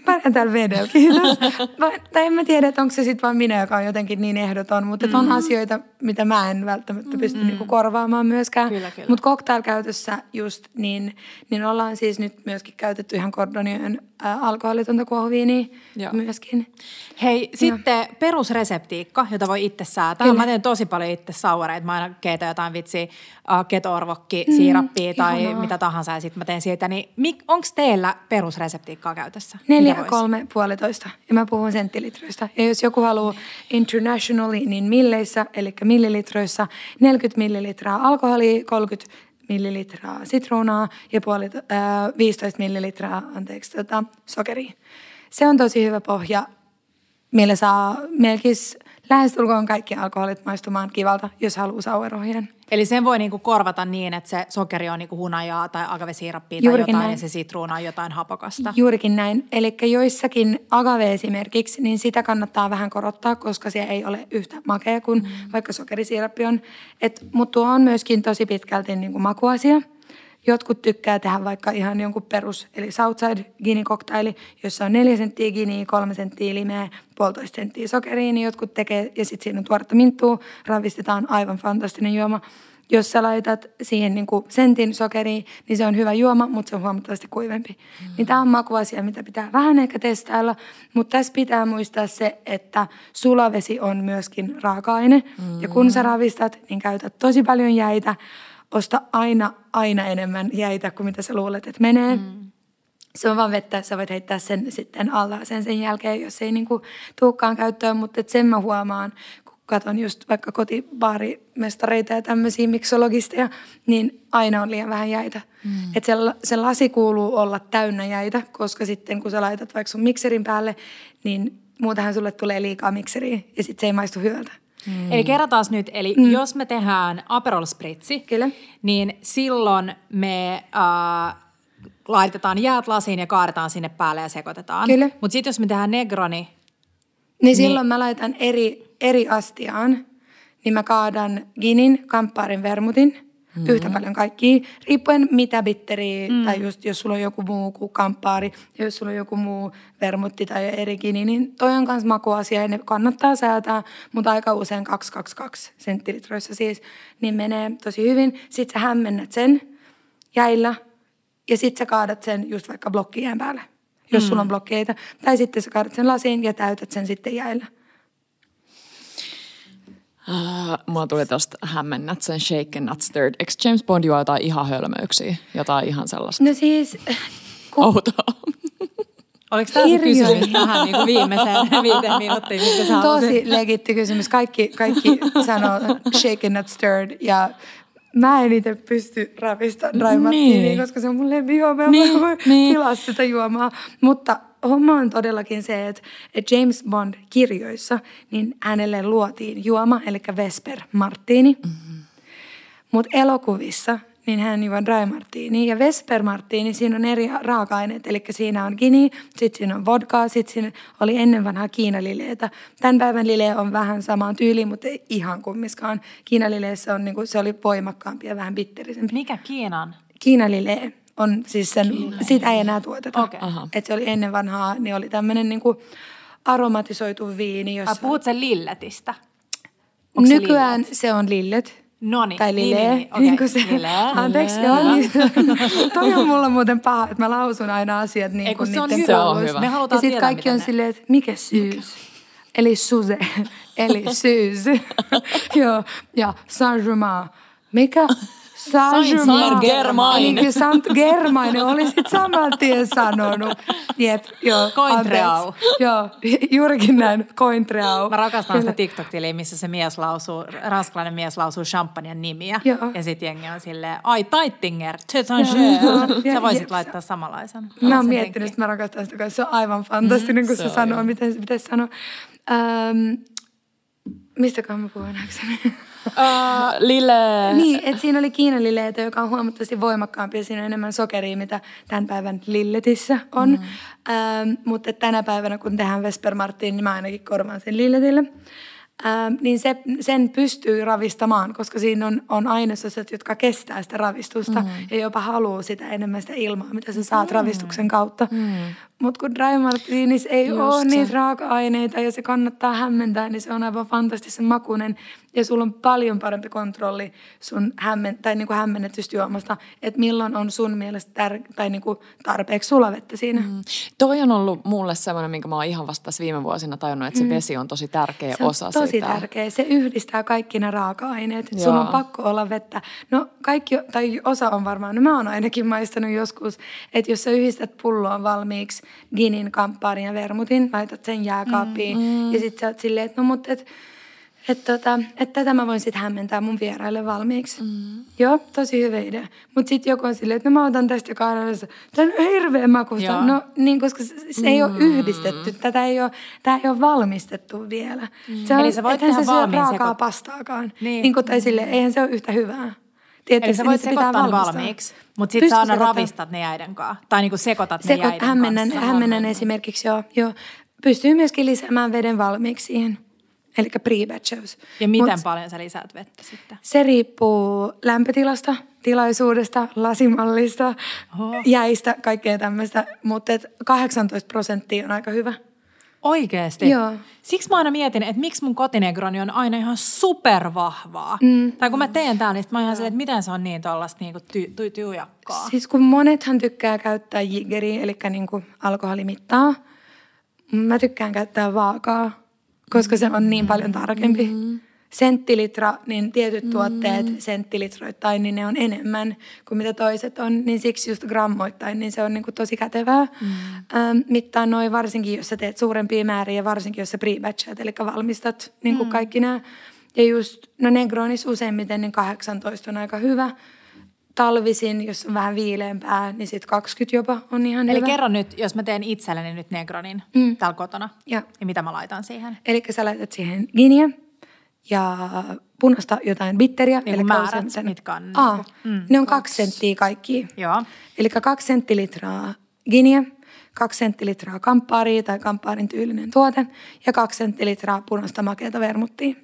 pärjään täällä vedellä, kiitos. Vai, tai en mä tiedä, että onko se sitten vaan minä, joka on jotenkin niin ehdoton. Mutta mm. on asioita, mitä mä en välttämättä pysty mm. niinku korvaamaan myöskään. Mutta cocktail-käytössä just niin, niin ollaan siis nyt myöskin käytetty ihan Cordonien äh, alkoholitonta kuohuviiniä Joo. myöskin. Hei, sitten perusreseptiikka, jota voi itse säätää. Kyllä. Mä teen tosi paljon itse sauereita. Mä aina keitän jotain vitsi uh, ketorvokki, siirappia tai ihanaa. mitä tahansa ja sitten mä teen siitä. Niin onko teillä perusreseptiikkaa käytössä? Neljä, kolme, puolitoista. Ja mä puhun senttilitroista. Ja jos joku haluaa internationally, niin milleissä, eli millilitroissa, 40 millilitraa alkoholia, 30 millilitraa sitruunaa ja puoli, äh, 15 millilitraa anteeksi, tota, sokeria. Se on tosi hyvä pohja, millä saa melkein lähestulkoon kaikki alkoholit maistumaan kivalta, jos haluaa sauerohjeen. Eli sen voi niinku korvata niin, että se sokeri on niinku hunajaa tai agavesiirappia tai Juurikin jotain näin. ja se sitruuna on jotain hapokasta. Juurikin näin. Eli joissakin agave esimerkiksi, niin sitä kannattaa vähän korottaa, koska se ei ole yhtä makea kuin mm. vaikka sokerisiirappi on. Mutta tuo on myöskin tosi pitkälti niin kuin makuasia. Jotkut tykkää tehdä vaikka ihan jonkun perus, eli Southside Gini cocktaili, jossa on neljä senttiä giniä, kolme senttiä limeä, puolitoista senttiä sokeria, niin jotkut tekee, ja sitten siinä on tuoretta minttua, ravistetaan aivan fantastinen juoma. Jos sä laitat siihen niin kuin sentin sokeria, niin se on hyvä juoma, mutta se on huomattavasti kuivempi. Mm. Niin tämä on makuasia, mitä pitää vähän ehkä testailla, mutta tässä pitää muistaa se, että sulavesi on myöskin raaka-aine. Mm. Ja kun sä ravistat, niin käytä tosi paljon jäitä. Osta aina, aina enemmän jäitä kuin mitä sä luulet, että menee. Mm. Se on vaan vettä, sä voit heittää sen sitten alla sen sen jälkeen, jos ei niinku tuukkaan käyttöön, mutta et sen mä huomaan, kun katon just vaikka kotibaarimestareita ja tämmöisiä miksologisteja, niin aina on liian vähän jäitä. Mm. Et se, se lasi kuuluu olla täynnä jäitä, koska sitten kun sä laitat vaikka sun mikserin päälle, niin muutenhan sulle tulee liikaa mikseriä ja sitten se ei maistu hyvältä. Mm. Eli kerrataan nyt, eli mm. jos me tehdään Aperol Spritzi, Kyllä. niin silloin me äh, laitetaan jäät lasiin ja kaadetaan sinne päälle ja sekoitetaan. Mutta sitten jos me tehdään Negroni, Niin silloin mä laitan eri, eri astiaan, niin mä kaadan ginin, kamppaarin, vermutin, mm-hmm. yhtä paljon kaikkia, riippuen mitä bitteriä, mm. tai just jos sulla on joku muu kuin kamppaari, ja jos sulla on joku muu vermutti tai eri gini, niin toi on kans makuasia, ja ne kannattaa säätää, mutta aika usein 222 senttilitroissa siis, niin menee tosi hyvin. Sitten sä hämmennät sen jäillä, ja sitten sä kaadat sen just vaikka blokkijään päälle, jos mm. sulla on blokkeita. Tai sitten sä kaadat sen lasiin ja täytät sen sitten jäillä. Mulla tuli tosta hämmennät sen shaken not stirred. Eikö James Bond juo jotain ihan hölmöyksiä? Jotain ihan sellaista No siis, kun outoa. oliko tämä se kysymys tähän niin kuin viimeiseen viiteen minuuttiin, sä halusit? tosi legitti kysymys. Kaikki, kaikki sanoo shaken not stirred ja mä en itse pysty ravistamaan dry martinia, Niin. koska se on mun lempijuoma ja Niin, mä en voi niin. tilaa sitä juomaa. Mutta homma on todellakin se, että, että James Bond kirjoissa, niin hänelle luotiin juoma, eli Vesper Martini. Mm-hmm. Mutta elokuvissa, niin hän juo dry martini. Ja vesper martini, siinä on eri raaka-aineet, eli siinä on gini, sitten siinä on vodkaa, sitten siinä oli ennen vanhaa kiinalileitä. Tämän päivän lile on vähän samaan tyyliin, mutta ei ihan kummiskaan. Kiinalileessä on, niin kuin, se oli voimakkaampi ja vähän bitterisempi. Mikä Kiinan? Kiinalile on siis sen, sitä ei enää tuoteta. Okei. Aha. Et se oli ennen vanhaa, niin oli tämmöinen niin kuin aromatisoitu viini, Ai, jossa... puhut sen lilletistä? Onko se Nykyään lillet? se on lillet. Noniin, Tai niin, lile. niin, niin, okei, niin kuin se, lile. Anteeksi, joo. Niin, toi on mulla muuten paha, että mä lausun aina asiat niin Ei, kun kuin se on hyvä. Se on hyvä. Me halutaan Ja sitten kaikki on ne- silleen, että mikä syys? Eli suse, eli syys. joo, ja Saint-Germain. Mikä? Saint-Germain. Niin kuin Saint-Germain, olisit saman tien sanonut. Jep, joo. Cointreau. Joo, juurikin näin, Cointreau. Mä rakastan sitä. TikTok-tiliä, missä se mies lausuu, ranskalainen mies lausuu champagnen nimiä. Joo. Ja sitten jengi on silleen, ai Taittinger. Sä voisit jep. laittaa samanlaisen. Mä oon miettinyt, että mä rakastan sitä, koska se on aivan fantastinen, kun se sanoo, miten se pitäisi sanoa. Ähm, mistäköhän mä puhun äkseni? Uh, Lille. niin, että siinä oli kiinalileitä, joka on huomattavasti voimakkaampi ja siinä on enemmän sokeria, mitä tämän päivän lilletissä on. Mm. Ähm, mutta tänä päivänä, kun tehdään Vesper Martin, niin mä ainakin korvaan sen lilletille. Ähm, niin se, sen pystyy ravistamaan, koska siinä on, on ainesosat, jotka kestää sitä ravistusta mm. ja jopa haluaa sitä enemmän sitä ilmaa, mitä sä saat mm. ravistuksen kautta. Mm. Mutta kun dry martinis ei Just ole se. niitä raaka-aineita ja se kannattaa hämmentää, niin se on aivan fantastisen makuinen. Ja sulla on paljon parempi kontrolli sun hämmen, tai niinku hämmennetystä juomasta, että milloin on sun mielestä tär- tai niinku tarpeeksi sulavettä siinä. Mm. Toi on ollut mulle semmoinen, minkä mä oon ihan vasta tässä viime vuosina tajunnut, että se vesi on tosi tärkeä Se on osa tosi sitä. tärkeä. Se yhdistää kaikki ne raaka-aineet. Joo. Sun on pakko olla vettä. No kaikki, tai osa on varmaan, no mä oon ainakin maistanut joskus, että jos sä yhdistät pulloon valmiiksi ginin, kamppaarin ja vermutin, laitat sen jääkaappiin mm, mm. ja sit sä oot silleen, että no mut, et, et tota, et tätä mä voin sitten hämmentää mun vieraille valmiiksi. Mm. Joo, tosi hyvä idea. Mutta sitten joku on silleen, että no mä otan tästä kahdessa. Tämä on hirveän makusta. Joo. No niin, koska se, se ei ole yhdistetty. Tätä ei ole, tämä ei ole valmistettu vielä. Se on, Eli sä voit tehdä syö valmiin raakaa pastaakaan. Niin. Niin. kuin, tai silleen, eihän se ole yhtä hyvää. Tiedätkö, Eli sä niin voit se pitää sekoittaa ne valmistaa. valmiiksi, mutta sitten sä aina ravistat ne jäiden kanssa. Tai niinku sekoitat ne Sekot, jäiden hämmennän, kanssa. hämmennän esimerkiksi, joo, joo. Pystyy myöskin lisäämään veden valmiiksi siihen. Eli pre-batchaus. Ja miten Mut paljon sä lisäät vettä sitten? Se riippuu lämpötilasta, tilaisuudesta, lasimallista, Oho. jäistä, kaikkea tämmöistä. Mutta 18 prosenttia on aika hyvä. Oikeesti? Joo. Siksi mä aina mietin, että miksi mun kotinegroni on aina ihan supervahvaa. Mm. Tai kun mä teen täällä, niin mä ihan silleen, että miten se on niin tollasta niinku ty- ty- tyujakkaa. Siis kun monethan tykkää käyttää jiggeriä, eli niin kuin alkoholimittaa. Mä tykkään käyttää vaakaa, koska se on niin paljon tarkempi. Senttilitra, niin tietyt tuotteet senttilitroittain, niin ne on enemmän kuin mitä toiset on. Niin siksi just grammoittain, niin se on niin kuin tosi kätevää. Ähm, mittaa noin varsinkin, jos sä teet suurempia määriä, ja varsinkin jos sä pre-batchat, eli valmistat niin kuin kaikki nämä. Ja just, no Negronis useimmiten niin 18 on aika hyvä. Talvisin, jos on vähän viileämpää, niin sitten 20 jopa on ihan Eli hyvä. kerro nyt, jos mä teen itselleni nyt negronin mm. täällä kotona, Ja. niin mitä mä laitan siihen? Eli sä laitat siihen giniä ja punaista jotain bitteriä. Niin elikkä määrät, useimmiten- mitkä on Aa, mm. Ne on kaksi senttiä kaikki. Joo. Eli kaksi senttilitraa giniä, kaksi senttilitraa kamppaaria tai kamppaarin tyylinen tuote ja kaksi senttilitraa punaista makeata vermuttia.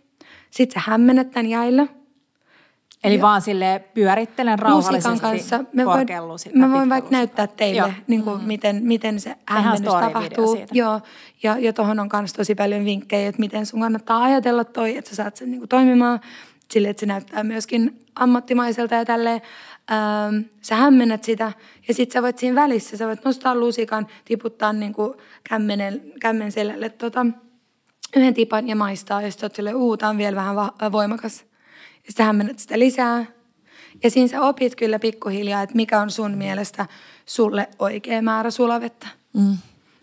Sitten sä hämmennät tämän jäillä. Eli Joo. vaan sille pyörittelen rauhallisesti kanssa. Me voin, mä voin vaikka näyttää teille, Joo. niin kuin, miten, miten se hämmennys tapahtuu. Joo, ja, ja tuohon on myös tosi paljon vinkkejä, että miten sun kannattaa ajatella toi, että sä saat sen niin kuin toimimaan sille, että se näyttää myöskin ammattimaiselta ja tälleen. Ähm, sä hämmennät sitä ja sitten sä voit siinä välissä, sä voit nostaa lusikan, tiputtaa niin kuin kämmenen, kämmen selälle tota, yhden tipan ja maistaa. Ja sitten oot silleen, uu, on vielä vähän va- voimakas. Sitten hämmennät sitä lisää. Ja siinä sä opit kyllä pikkuhiljaa, että mikä on sun mielestä sulle oikea määrä sulavettä. Mm.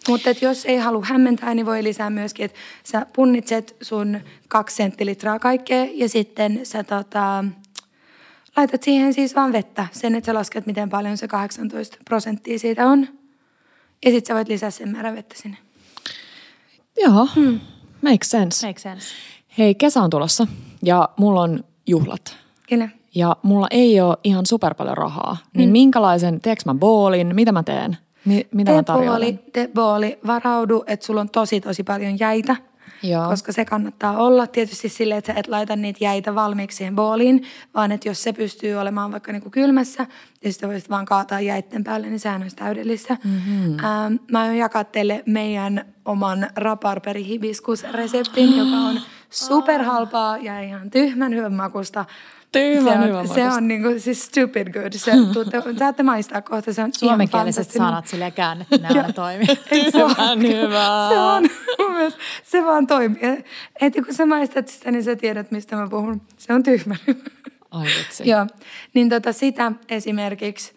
Mutta jos ei halua hämmentää, niin voi lisää myöskin, että sä punnitset sun kaksi senttilitraa kaikkea ja sitten sä tota, laitat siihen siis vaan vettä. Sen, että sä lasket, miten paljon se 18 prosenttia siitä on. Ja sitten sä voit lisää sen määrän vettä sinne. Joo, hmm. makes sense. Make sense. Hei, kesä on tulossa ja mulla on juhlat. Kyllä. ja mulla ei ole ihan super paljon rahaa, niin mm. minkälaisen, teekö mä boolin, mitä mä teen? Mi- mitä mä Tee tarjoilen? booli, tee booli, varaudu, että sulla on tosi tosi paljon jäitä. Joo. Koska se kannattaa olla tietysti silleen, että sä et laita niitä jäitä valmiiksi siihen booliin, vaan että jos se pystyy olemaan vaikka niinku kylmässä ja sitten voisit vaan kaataa jäitten päälle, niin sehän olisi täydellistä. Mm-hmm. Ähm, mä aion jakaa teille meidän oman raparperi hibiskus-reseptin, joka on superhalpaa ja ihan tyhmän hyvän makusta. Tyhmän se on, hyvän Se on niinku siis stupid good. Se, tuutte, saatte maistaa kohta, se on ihan Suomenkieliset sanat silleen käännetty, ne aina toimii. Hyvän hyvää. Se on se vaan toimii. Että kun sä maistat sitä, niin sä tiedät, mistä mä puhun. Se on tyhmä. Ai vitsi. Joo, niin tota sitä esimerkiksi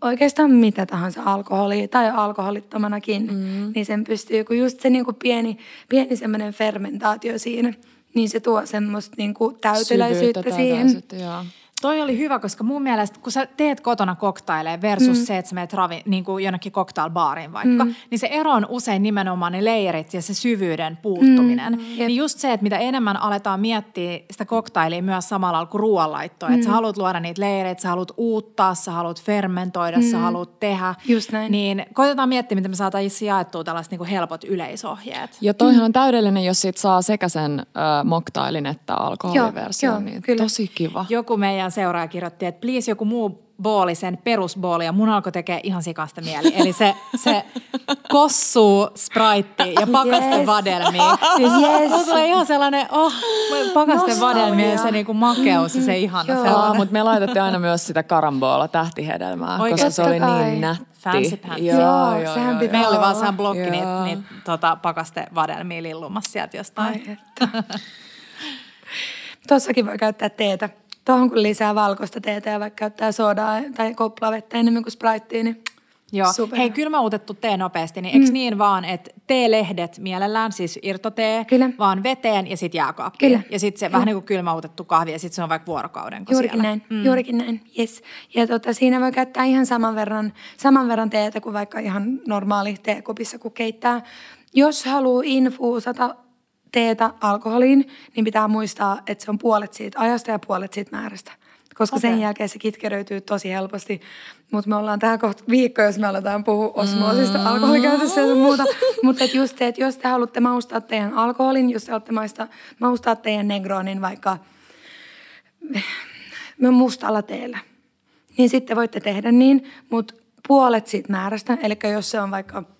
oikeastaan mitä tahansa alkoholia tai alkoholittomanakin, mm. niin sen pystyy, kun just se niinku pieni, pieni semmoinen fermentaatio siinä, niin se tuo semmoista niinku täyteläisyyttä Syvyyttä, siihen. täyteläisyyttä, joo. Toi oli hyvä, koska mun mielestä, kun sä teet kotona koktaileja versus mm. se, että sä meet ravi, niin kuin jonnekin cocktailbaariin vaikka, mm. niin se ero on usein nimenomaan ne leijerit ja se syvyyden puuttuminen. Mm. jep. Niin just se, että mitä enemmän aletaan miettiä sitä koktailia myös samalla kuin ruoanlaittoa, mm. että sä haluat luoda niitä leijereitä, sä haluat uuttaa, sä haluat fermentoida, mm. sä haluat tehdä. Just näin. Niin koitetaan miettiä, miten me saataisiin jaettua tällaiset niin kuin helpot yleisohjeet. Ja toihan on täydellinen, jos siitä saa sekä sen äh, moktailin että Joo, alkoholiversion. joo, niin kyllä. tosi kiva. Joku meidän seuraaja kirjoitti, että please joku muu booli sen perusbooli ja mun alkoi tekee ihan sikasta mieli. Eli se, se kossuu sprite ja pakasten Yes. vadelmi. Siis yes. Mulla tulee ihan sellainen, oh, pakasten Nostalgia. vadelmi ja se niinku makeus ja se ihana Joo. Aa, sellainen. mutta me laitettiin aina myös sitä karamboola tähtihedelmää, Oikein? koska se oli Totta kai. niin nätti. Fancy pants. Joo, sehän pitää Meillä oli vaan sehän blokki Joo. niitä niit, tota, pakasten vadelmia lillumassa sieltä jostain. Tossakin voi käyttää teetä. Tuohon kun lisää valkoista teetä ja vaikka käyttää sodaa tai koppulavettä enemmän kuin spraittia, niin Joo. Super. Hei, kylmäutettu tee nopeasti, niin eikö niin vaan, että teelehdet mielellään, siis irtotee, Kyllä. vaan veteen ja sitten jääkaappiin. Kyllä. Ja sitten se vähän niin kuin kylmäutettu kahvi ja sitten se on vaikka vuorokauden. Juurikin siellä. näin, mm. juurikin näin, yes. Ja tota, siinä voi käyttää ihan saman verran, saman verran teetä kuin vaikka ihan normaali teekupissa, kun keittää. Jos haluaa infuusata teetä alkoholiin, niin pitää muistaa, että se on puolet siitä ajasta ja puolet siitä määrästä. Koska okay. sen jälkeen se kitkeröityy tosi helposti. Mutta me ollaan tähän kohta viikko, jos me aletaan puhua osmoosista, mm. alkoholikäytössä ja muuta. Mutta et just se, että jos te haluatte maustaa teidän alkoholin, jos te haluatte maistaa, maustaa teidän negronin vaikka me mustalla teellä. Niin sitten voitte tehdä niin, mutta puolet siitä määrästä, eli jos se on vaikka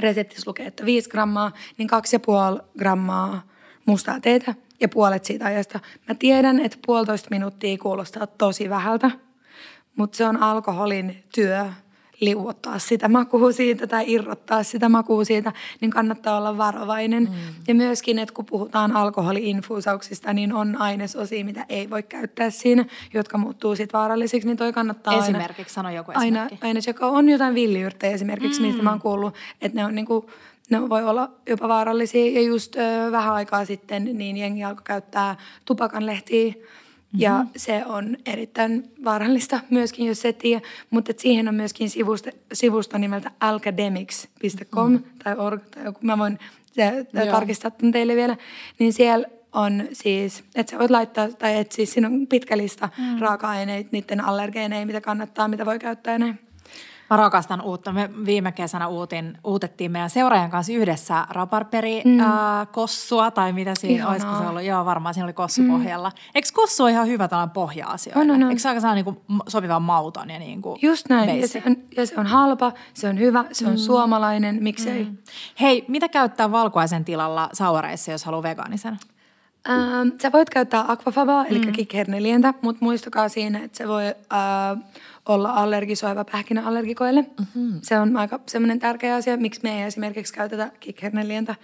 reseptissä lukee, että 5 grammaa, niin 2,5 grammaa mustaa teetä ja puolet siitä ajasta. Mä tiedän, että puolitoista minuuttia kuulostaa tosi vähältä, mutta se on alkoholin työ liuottaa sitä makua siitä tai irrottaa sitä makua siitä, niin kannattaa olla varovainen. Mm. Ja myöskin, että kun puhutaan alkoholiinfuusauksista, niin on ainesosia, mitä ei voi käyttää siinä, jotka muuttuu sitten vaarallisiksi, niin toi kannattaa aina- Esimerkiksi, sano joku aina, esimerkki. aina tsekkaa. On jotain villiyrttejä esimerkiksi, mm. mistä mä oon kuullut, että ne on niinku, ne voi olla jopa vaarallisia. Ja just ö, vähän aikaa sitten niin jengi alkoi käyttää tupakanlehtiä. Ja Mm-hmm. se on erittäin vaarallista myöskin, jos et tiedä. Mutta siihen on myöskin sivusto, sivusto nimeltä alcademics.com mm. tai org tai joku. Mä voin se, tarkistaa tämän teille vielä. Niin siellä on siis, että sä voit laittaa, tai et siis siinä on pitkä lista mm. raaka-aineita, niiden allergeeneja, mitä kannattaa, mitä voi käyttää ja näin. Mä rakastan uutta. Me viime kesänä uutin, uutettiin meidän seuraajan kanssa yhdessä raparperi mm. tai mitä siinä, Ihanaa. olisiko se ollut? Joo, varmaan siinä oli kossu mm. pohjalla. Eikö kossu ole ihan hyvä tällainen pohja-asioille? On, on, on. Eikö se aika sellainen niin kuin sopivan mauton ja niin kuin Just näin. Ja se, on, ja se on halpa, se on hyvä, se on mm. suomalainen, miksei. Mm. Hei, mitä käyttää valkuaisen tilalla saureissa, jos haluaa vegaanisen? Ähm, sä voit käyttää aquafabaa, eli mm. kikhernelientä, mutta muistakaa siinä, että se voi äh, olla allergisoiva pähkinäallergikoille. Mm-hmm. Se on aika semmoinen tärkeä asia, miksi me ei esimerkiksi käytetä kikhernelientä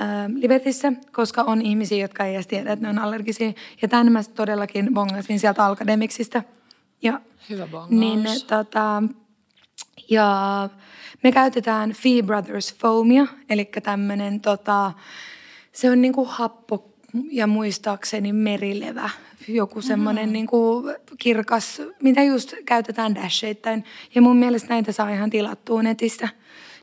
äh, Libertissä, koska on ihmisiä, jotka ei edes tiedä, että ne on allergisia. Ja tämän mä todellakin bongasin sieltä Alkademiksista. Ja, Hyvä bongaus. Niin, tota, ja me käytetään Fee Brothers Foamia, eli tämmöinen tota, se on niinku happo ja muistaakseni merilevä. Joku semmoinen mm. niinku kirkas, mitä just käytetään dasheittäin. Ja mun mielestä näitä saa ihan tilattua netistä.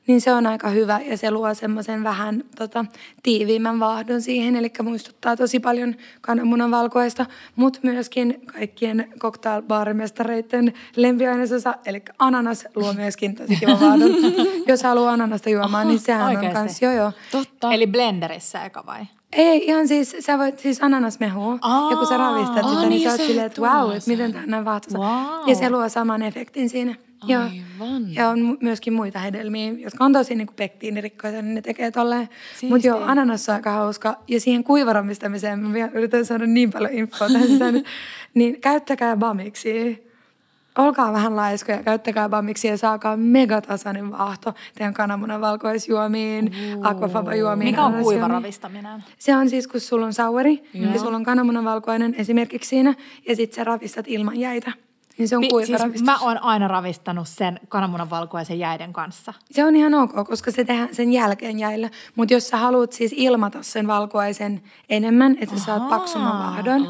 niin se on aika hyvä ja se luo semmoisen vähän tota, tiiviimmän vaahdon siihen, eli muistuttaa tosi paljon kananmunan valkoista, mutta myöskin kaikkien cocktailbaarimestareiden lempiainesosa, eli ananas luo myöskin tosi kivan vaahdon. Jos haluaa ananasta juomaan, niin sehän on oikeesti? kans, joo joo. Totta. Eli blenderissä eka vai? Ei, ihan siis, sä voit siis ananasmehua. Aa, ja kun sä ravistat sitä, niin, niin sä oot silleen, että wow, että miten näin vaahtoisa. Wow. Ja se luo saman efektin siinä. Aivan. Ja on mu- myöskin muita hedelmiä, jotka on tosi niin pektiinirikkoisia, niin ne tekee tolleen. Mutta joo, ananas on aika hauska. Ja siihen kuivaramistamiseen, mä yritän saada niin paljon infoa tähän sisään, niin käyttäkää bamiksi. Olkaa vähän laiskoja, käyttäkää bamiksi ja saakaa megatasainen vaahto teidän kananmunan valkoisjuomiin, aquafaba-juomiin. Mikä on ananasjuomiin. kuivaravistaminen? Se on siis, kun sulla on sauri ja sulla on kananmunan valkoinen esimerkiksi siinä, ja sit sä ravistat ilman jäitä. Niin se on kuivaravistus. siis mä oon aina ravistanut sen kananmunan valkoisen jäiden kanssa. Se on ihan ok, koska se tehdään sen jälkeen jäillä. Mutta jos sä haluat siis ilmata sen valkuaisen enemmän, että sä saat paksumman vaahdon,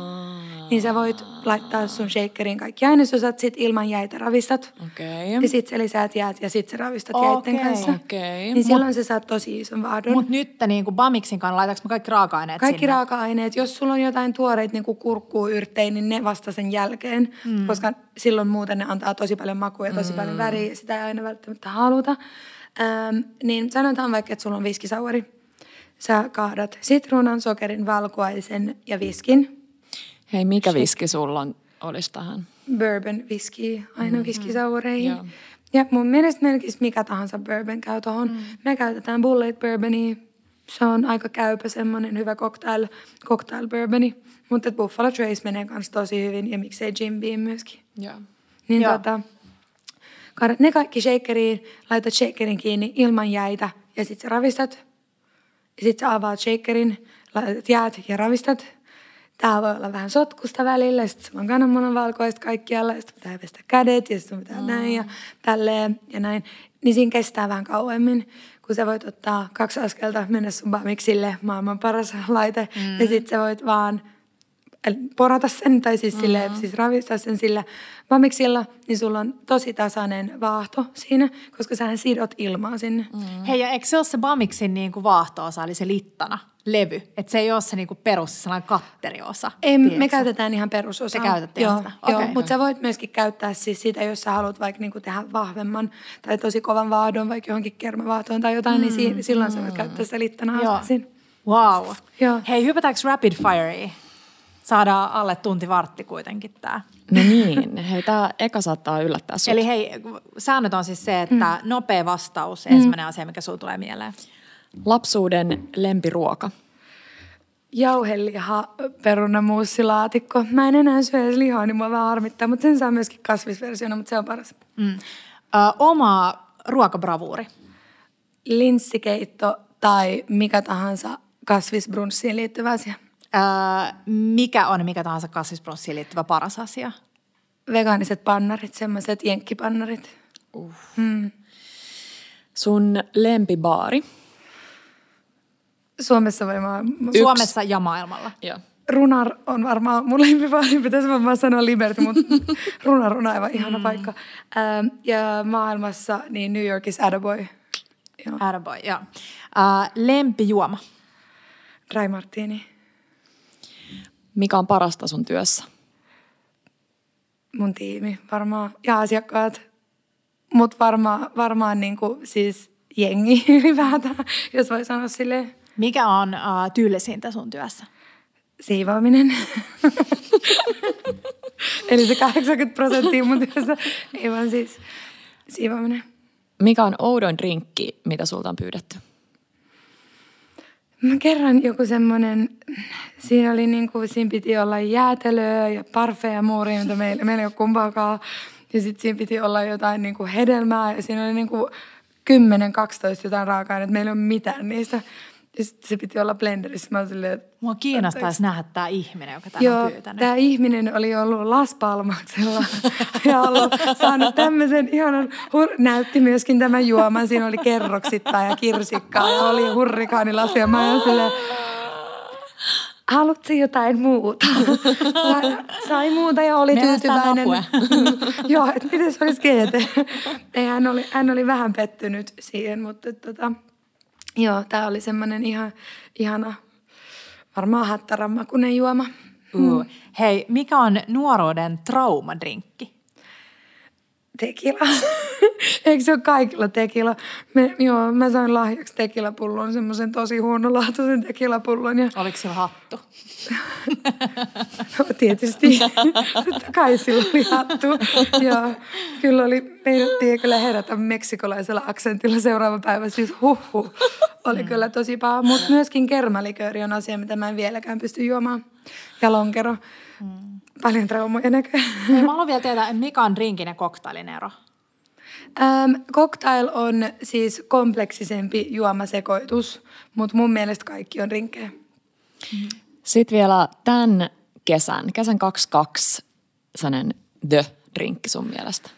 niin sä voit laittaa sun shakeriin kaikki ainesosat, sit ilman jäitä ravistat. Okei. Ja sit sä lisäät jäät ja sit sä ravistat Okei. jäitten kanssa. Okei. Niin silloin sä saat tosi ison vaahdon. Mutta nyt niin kuin Bamiksin kanssa laitaks mä kaikki raaka-aineet Kaikki sinne? raaka-aineet, jos sulla on jotain tuoreita niin kurkkuu, yrttejä, niin ne vasta sen jälkeen, mm. koska silloin muuten ne antaa tosi paljon makua ja tosi mm. paljon väriä ja sitä ei aina välttämättä haluta. Ähm, niin sanotaan vaikka, että sulla on viskisaueri. Sä kaadat sitruunan, sokerin, valkuaisen ja viskin. Hei, mikä viski sulla on, olisi tähän? Bourbon viski, aina mm-hmm. viskisaureihin. Joo. Ja mun mielestä melkein mikä tahansa bourbon käy tuohon. Mm. Me käytetään Bullet Bourbonia. Se on aika käypä semmoinen hyvä cocktail, cocktail bourboni. Mutta Buffalo Trace menee kanssa tosi hyvin ja miksei Jim Beam myöskin. Joo. Niin Joo. tota, ne kaikki shakeriin, laitat shakerin kiinni ilman jäitä ja sit sä ravistat. Ja sit sä avaat shakerin, laitat jäät ja ravistat. Tää voi olla vähän sotkusta välillä, sit sulla on kananmunan valkoista kaikkialla, ja sit pitää pestä kädet, ja sit sun pitää mm. näin ja tälleen ja näin. Niin siinä kestää vähän kauemmin, kun sä voit ottaa kaksi askelta, mennä sun bamiksille, maailman paras laite, mm. ja sit sä voit vaan Eli porata sen, tai siis, mm-hmm. sille, siis ravistaa sen sillä vamiksilla, niin sulla on tosi tasainen vaahto siinä, koska sähän sidot ilmaa sinne. Mm. Hei, ja eikö se ole se Bamiksin niin kuin vaahtoosa, eli se littana, levy? Että se ei ole se niin kuin perus, sellainen katteriosa. Ei, me tiedätkö? käytetään ihan perusosaa. Te käytätte joo, sitä? Joo, Okei. mutta sä voit myöskin käyttää siis sitä, jos sä haluat vaikka niinku tehdä vahvemman tai tosi kovan vaahdon, vaikka johonkin kermavaahtoon tai jotain, mm, niin si- silloin sä voit käyttää sitä siinä. Wow. Joo. Hei, hypätäänkö rapid fireen? Saadaan alle tunti vartti kuitenkin tää. No niin, hei tää eka saattaa yllättää sut. Eli hei, säännöt on siis se, että mm. nopea vastaus, ensimmäinen asia, mikä sulla tulee mieleen. Lapsuuden lempiruoka. Jauheliha, perunamuussilaatikko. Mä en enää syö edes lihaa, niin mua vähän harmittaa, mutta sen saa myöskin kasvisversiona, mutta se on paras. Mm. Ö, oma ruokabravuuri. linssikeitto tai mikä tahansa kasvisbrunssiin liittyvä asia. Ö, mikä on mikä tahansa kasvisbronssiin liittyvä paras asia? Vegaaniset pannarit, semmoiset jenkkipannarit. Sun lempibaari. Suomessa vai maa... Suomessa ja maailmalla. Joo. Runar on varmaan mun lempivaari, pitäisi varmaan sanoa Liberty, mutta Runar on aivan ihana mm. paikka. Ähm, ja maailmassa niin New Yorkissa Attaboy. Joo. Attaboy, joo. Ö, lempijuoma. Dry Martini. Mikä on parasta sun työssä? Mun tiimi varmaan. Ja asiakkaat. Mutta varmaan, varmaan niinku, siis jengi ylipäätään, jos voi sanoa silleen. Mikä on uh, tyllisintä sun työssä? Siivoaminen. Eli se 80 prosenttia mun työstä. Ei vaan siis siivoaminen. Mikä on oudoin drinkki, mitä sulta on pyydetty? Mä kerran joku semmonen, siinä oli niinku, siinä piti olla jäätelöä ja parfeja ja muuria, mitä meillä, meillä ei ole kumpaakaan. Ja sitten siinä piti olla jotain niinku hedelmää ja siinä oli niinku 10-12 jotain raaka-aineita, meillä ei ole mitään niistä. Ja sitten se piti olla blenderissä. Mä silleen, että Mua kiinnostaisi nähdä tämä ihminen, joka tämän Joo, on pyytänyt. tämä ihminen oli ollut Las Palmaksella ja ollut saanut tämmöisen ihanan, hur- näytti myöskin tämän juoman. Siinä oli kerroksittaa ja kirsikkaa ja oli hurrikaanilasia. Mä olin silleen, haluttiin jotain muuta. Sai muuta ja oli tyytyväinen. Joo, että miten se olisi GT. Ei, hän, oli, hän oli vähän pettynyt siihen, mutta tota, joo, tämä oli semmoinen ihan, ihana, varmaan hattarammakunen juoma. Uh. Hei, mikä on nuoruuden traumadrinkki? Tekila. Eikö se ole kaikilla tekila? Me, joo, mä sain lahjaksi tekilapullon, semmoisen tosi huonolaatuisen tekilapullon. Ja Oliko sillä hattu? No, tietysti. Totta kai sillä oli hattu. Joo, kyllä oli, meinattiin kyllä herätä meksikolaisella aksentilla seuraava päivä, siis huhhuh. Oli kyllä tosi paha, mutta myöskin kermalikööri on asia, mitä mä en vieläkään pysty juomaan. Ja lonkero. Paljon traumoja näköjään. Mä haluan vielä tietää, mikä on drinkin ja koktailin ero? Ähm, cocktail on siis kompleksisempi juomasekoitus, mutta mun mielestä kaikki on rinkkejä. Sitten vielä tämän kesän, kesän 22 sellainen the-drinkki sun mielestä.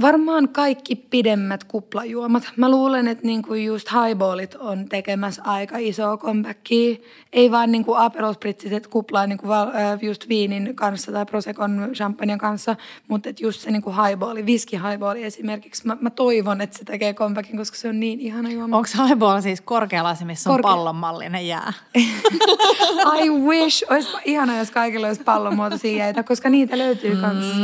Varmaan kaikki pidemmät kuplajuomat. Mä luulen, että niinku just highballit on tekemässä aika isoa comebackia. Ei vaan niinku Aperol Spritzit kuplaa niinku val, just viinin kanssa tai Prosecon champagnen kanssa, mutta et just se niinku highballi, whisky highballi esimerkiksi. Mä, mä toivon, että se tekee comebackin, koska se on niin ihana juoma. Onko highball siis korkealasi, missä on Korkea- pallonmallinen jää? I wish. Olisipa ihana, jos kaikilla olisi pallonmuotoisia jäitä, koska niitä löytyy kanssa.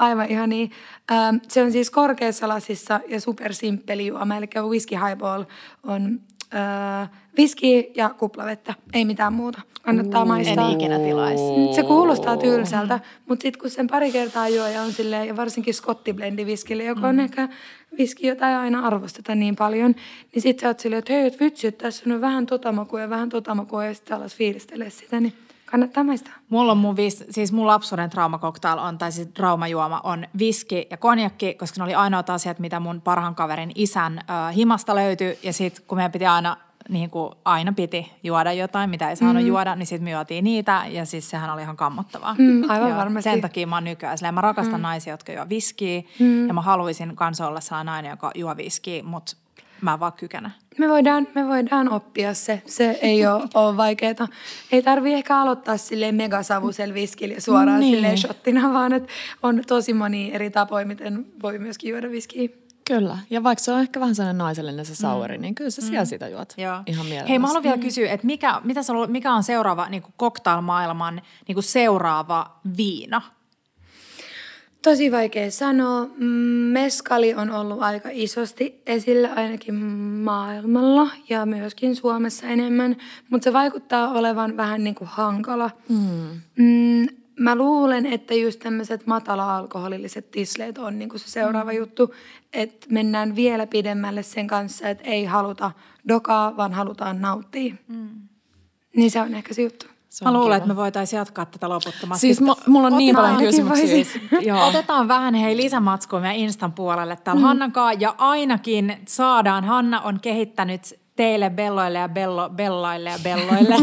Mm. Aivan ihan niin. Ähm, se on siis korkeassa lasissa ja supersimppeli juoma, eli whisky highball on äh, whisky ja kuplavettä, ei mitään muuta. Kannattaa maistaa. En ikinä tilaisi. Se kuulostaa tylsältä, mutta sitten kun sen pari kertaa juo ja on silleen, ja varsinkin skottiblendi viskille, joka on ehkä viski, jota ei aina arvosteta niin paljon, niin sitten sä oot silleen, että hei, et vitsi, että tässä on vähän tota makua ja vähän tota makua, ja sitten alas fiilistelee sitä, niin kannattaa maistaa. Mulla on mun, vis, siis mun lapsuuden traumakoktail on, tai siis traumajuoma on viski ja konjakki, koska ne oli ainoat asiat, mitä mun parhaan kaverin isän äh, himasta löytyi. Ja sitten kun meidän piti aina, niin kuin aina piti juoda jotain, mitä ei saanut mm. juoda, niin sitten me juotiin niitä ja siis sehän oli ihan kammottavaa. Mm, aivan varmasti. Sen takia mä oon nykyään silleen, mä rakastan mm. naisia, jotka juo viskiä mm. ja mä haluaisin kanssa olla sellainen nainen, joka juo viskiä, mutta mä en vaan kykene. Me voidaan, me voidaan oppia se. Se ei ole, ole vaikeaa. Ei tarvi ehkä aloittaa silleen megasavusella viskillä suoraan Niin. silleen shottina, vaan että on tosi moni eri tapoja, miten voi myöskin juoda viskiä. Kyllä. Ja vaikka se on ehkä vähän sellainen naisellinen se souri, mm. niin kyllä sä siellä sitä juot. Joo. Ihan mielelläsi. Hei, mä haluan vielä kysyä, että mikä, mitä sä, mikä on seuraava niin cocktailmaailman niin seuraava viina? Tosi vaikea sanoa. Mm, Meskali on ollut aika isosti esillä ainakin maailmalla ja myöskin Suomessa enemmän, mutta se vaikuttaa olevan vähän niin kuin hankala. Mm. Mm, mä luulen, että just tämmöiset matala-alkoholilliset tisleet on niin kuin se seuraava mm. juttu, että mennään vielä pidemmälle sen kanssa, että ei haluta dokaa, vaan halutaan nauttia. Mm. Niin se on ehkä se juttu. Se Mä luulen, kiva. että me voitaisiin jatkaa tätä loputtomasti. Siis mu- mulla on niin Otetaan- paljon kysymyksiä. Joo. Otetaan vähän hei lisämatskua meidän Instan puolelle täällä mm. Hannankaa ja ainakin saadaan, Hanna on kehittänyt teille belloille ja bello, bellaille ja belloille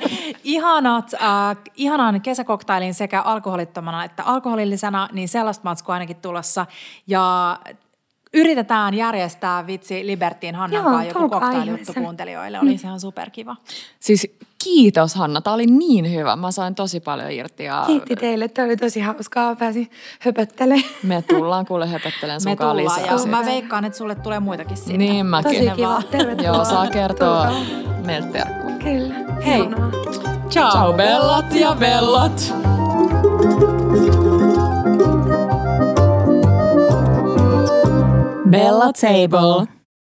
ihanat, äh, ihanan kesäkoktailin sekä alkoholittomana että alkoholillisena, niin sellaista matskua ainakin tulossa. Ja yritetään järjestää vitsi Libertiin Hannan Joo, kanssa joku ihmeessä. kuuntelijoille. Oli se ihan superkiva. Siis kiitos Hanna, tää oli niin hyvä. Mä sain tosi paljon irti ja Kiitti teille, tämä oli tosi hauskaa, pääsin höpöttelemään. me tullaan kuule höpöttelen Me sun tullaan lisää. ja mä veikkaan, että sulle tulee muitakin sinne. Niin mäkin. Tosi kiva, tervetuloa. Joo, saa kertoa meiltä. Kyllä, Hei. Ciao, Ciao bellat ja bellat! Bella Table.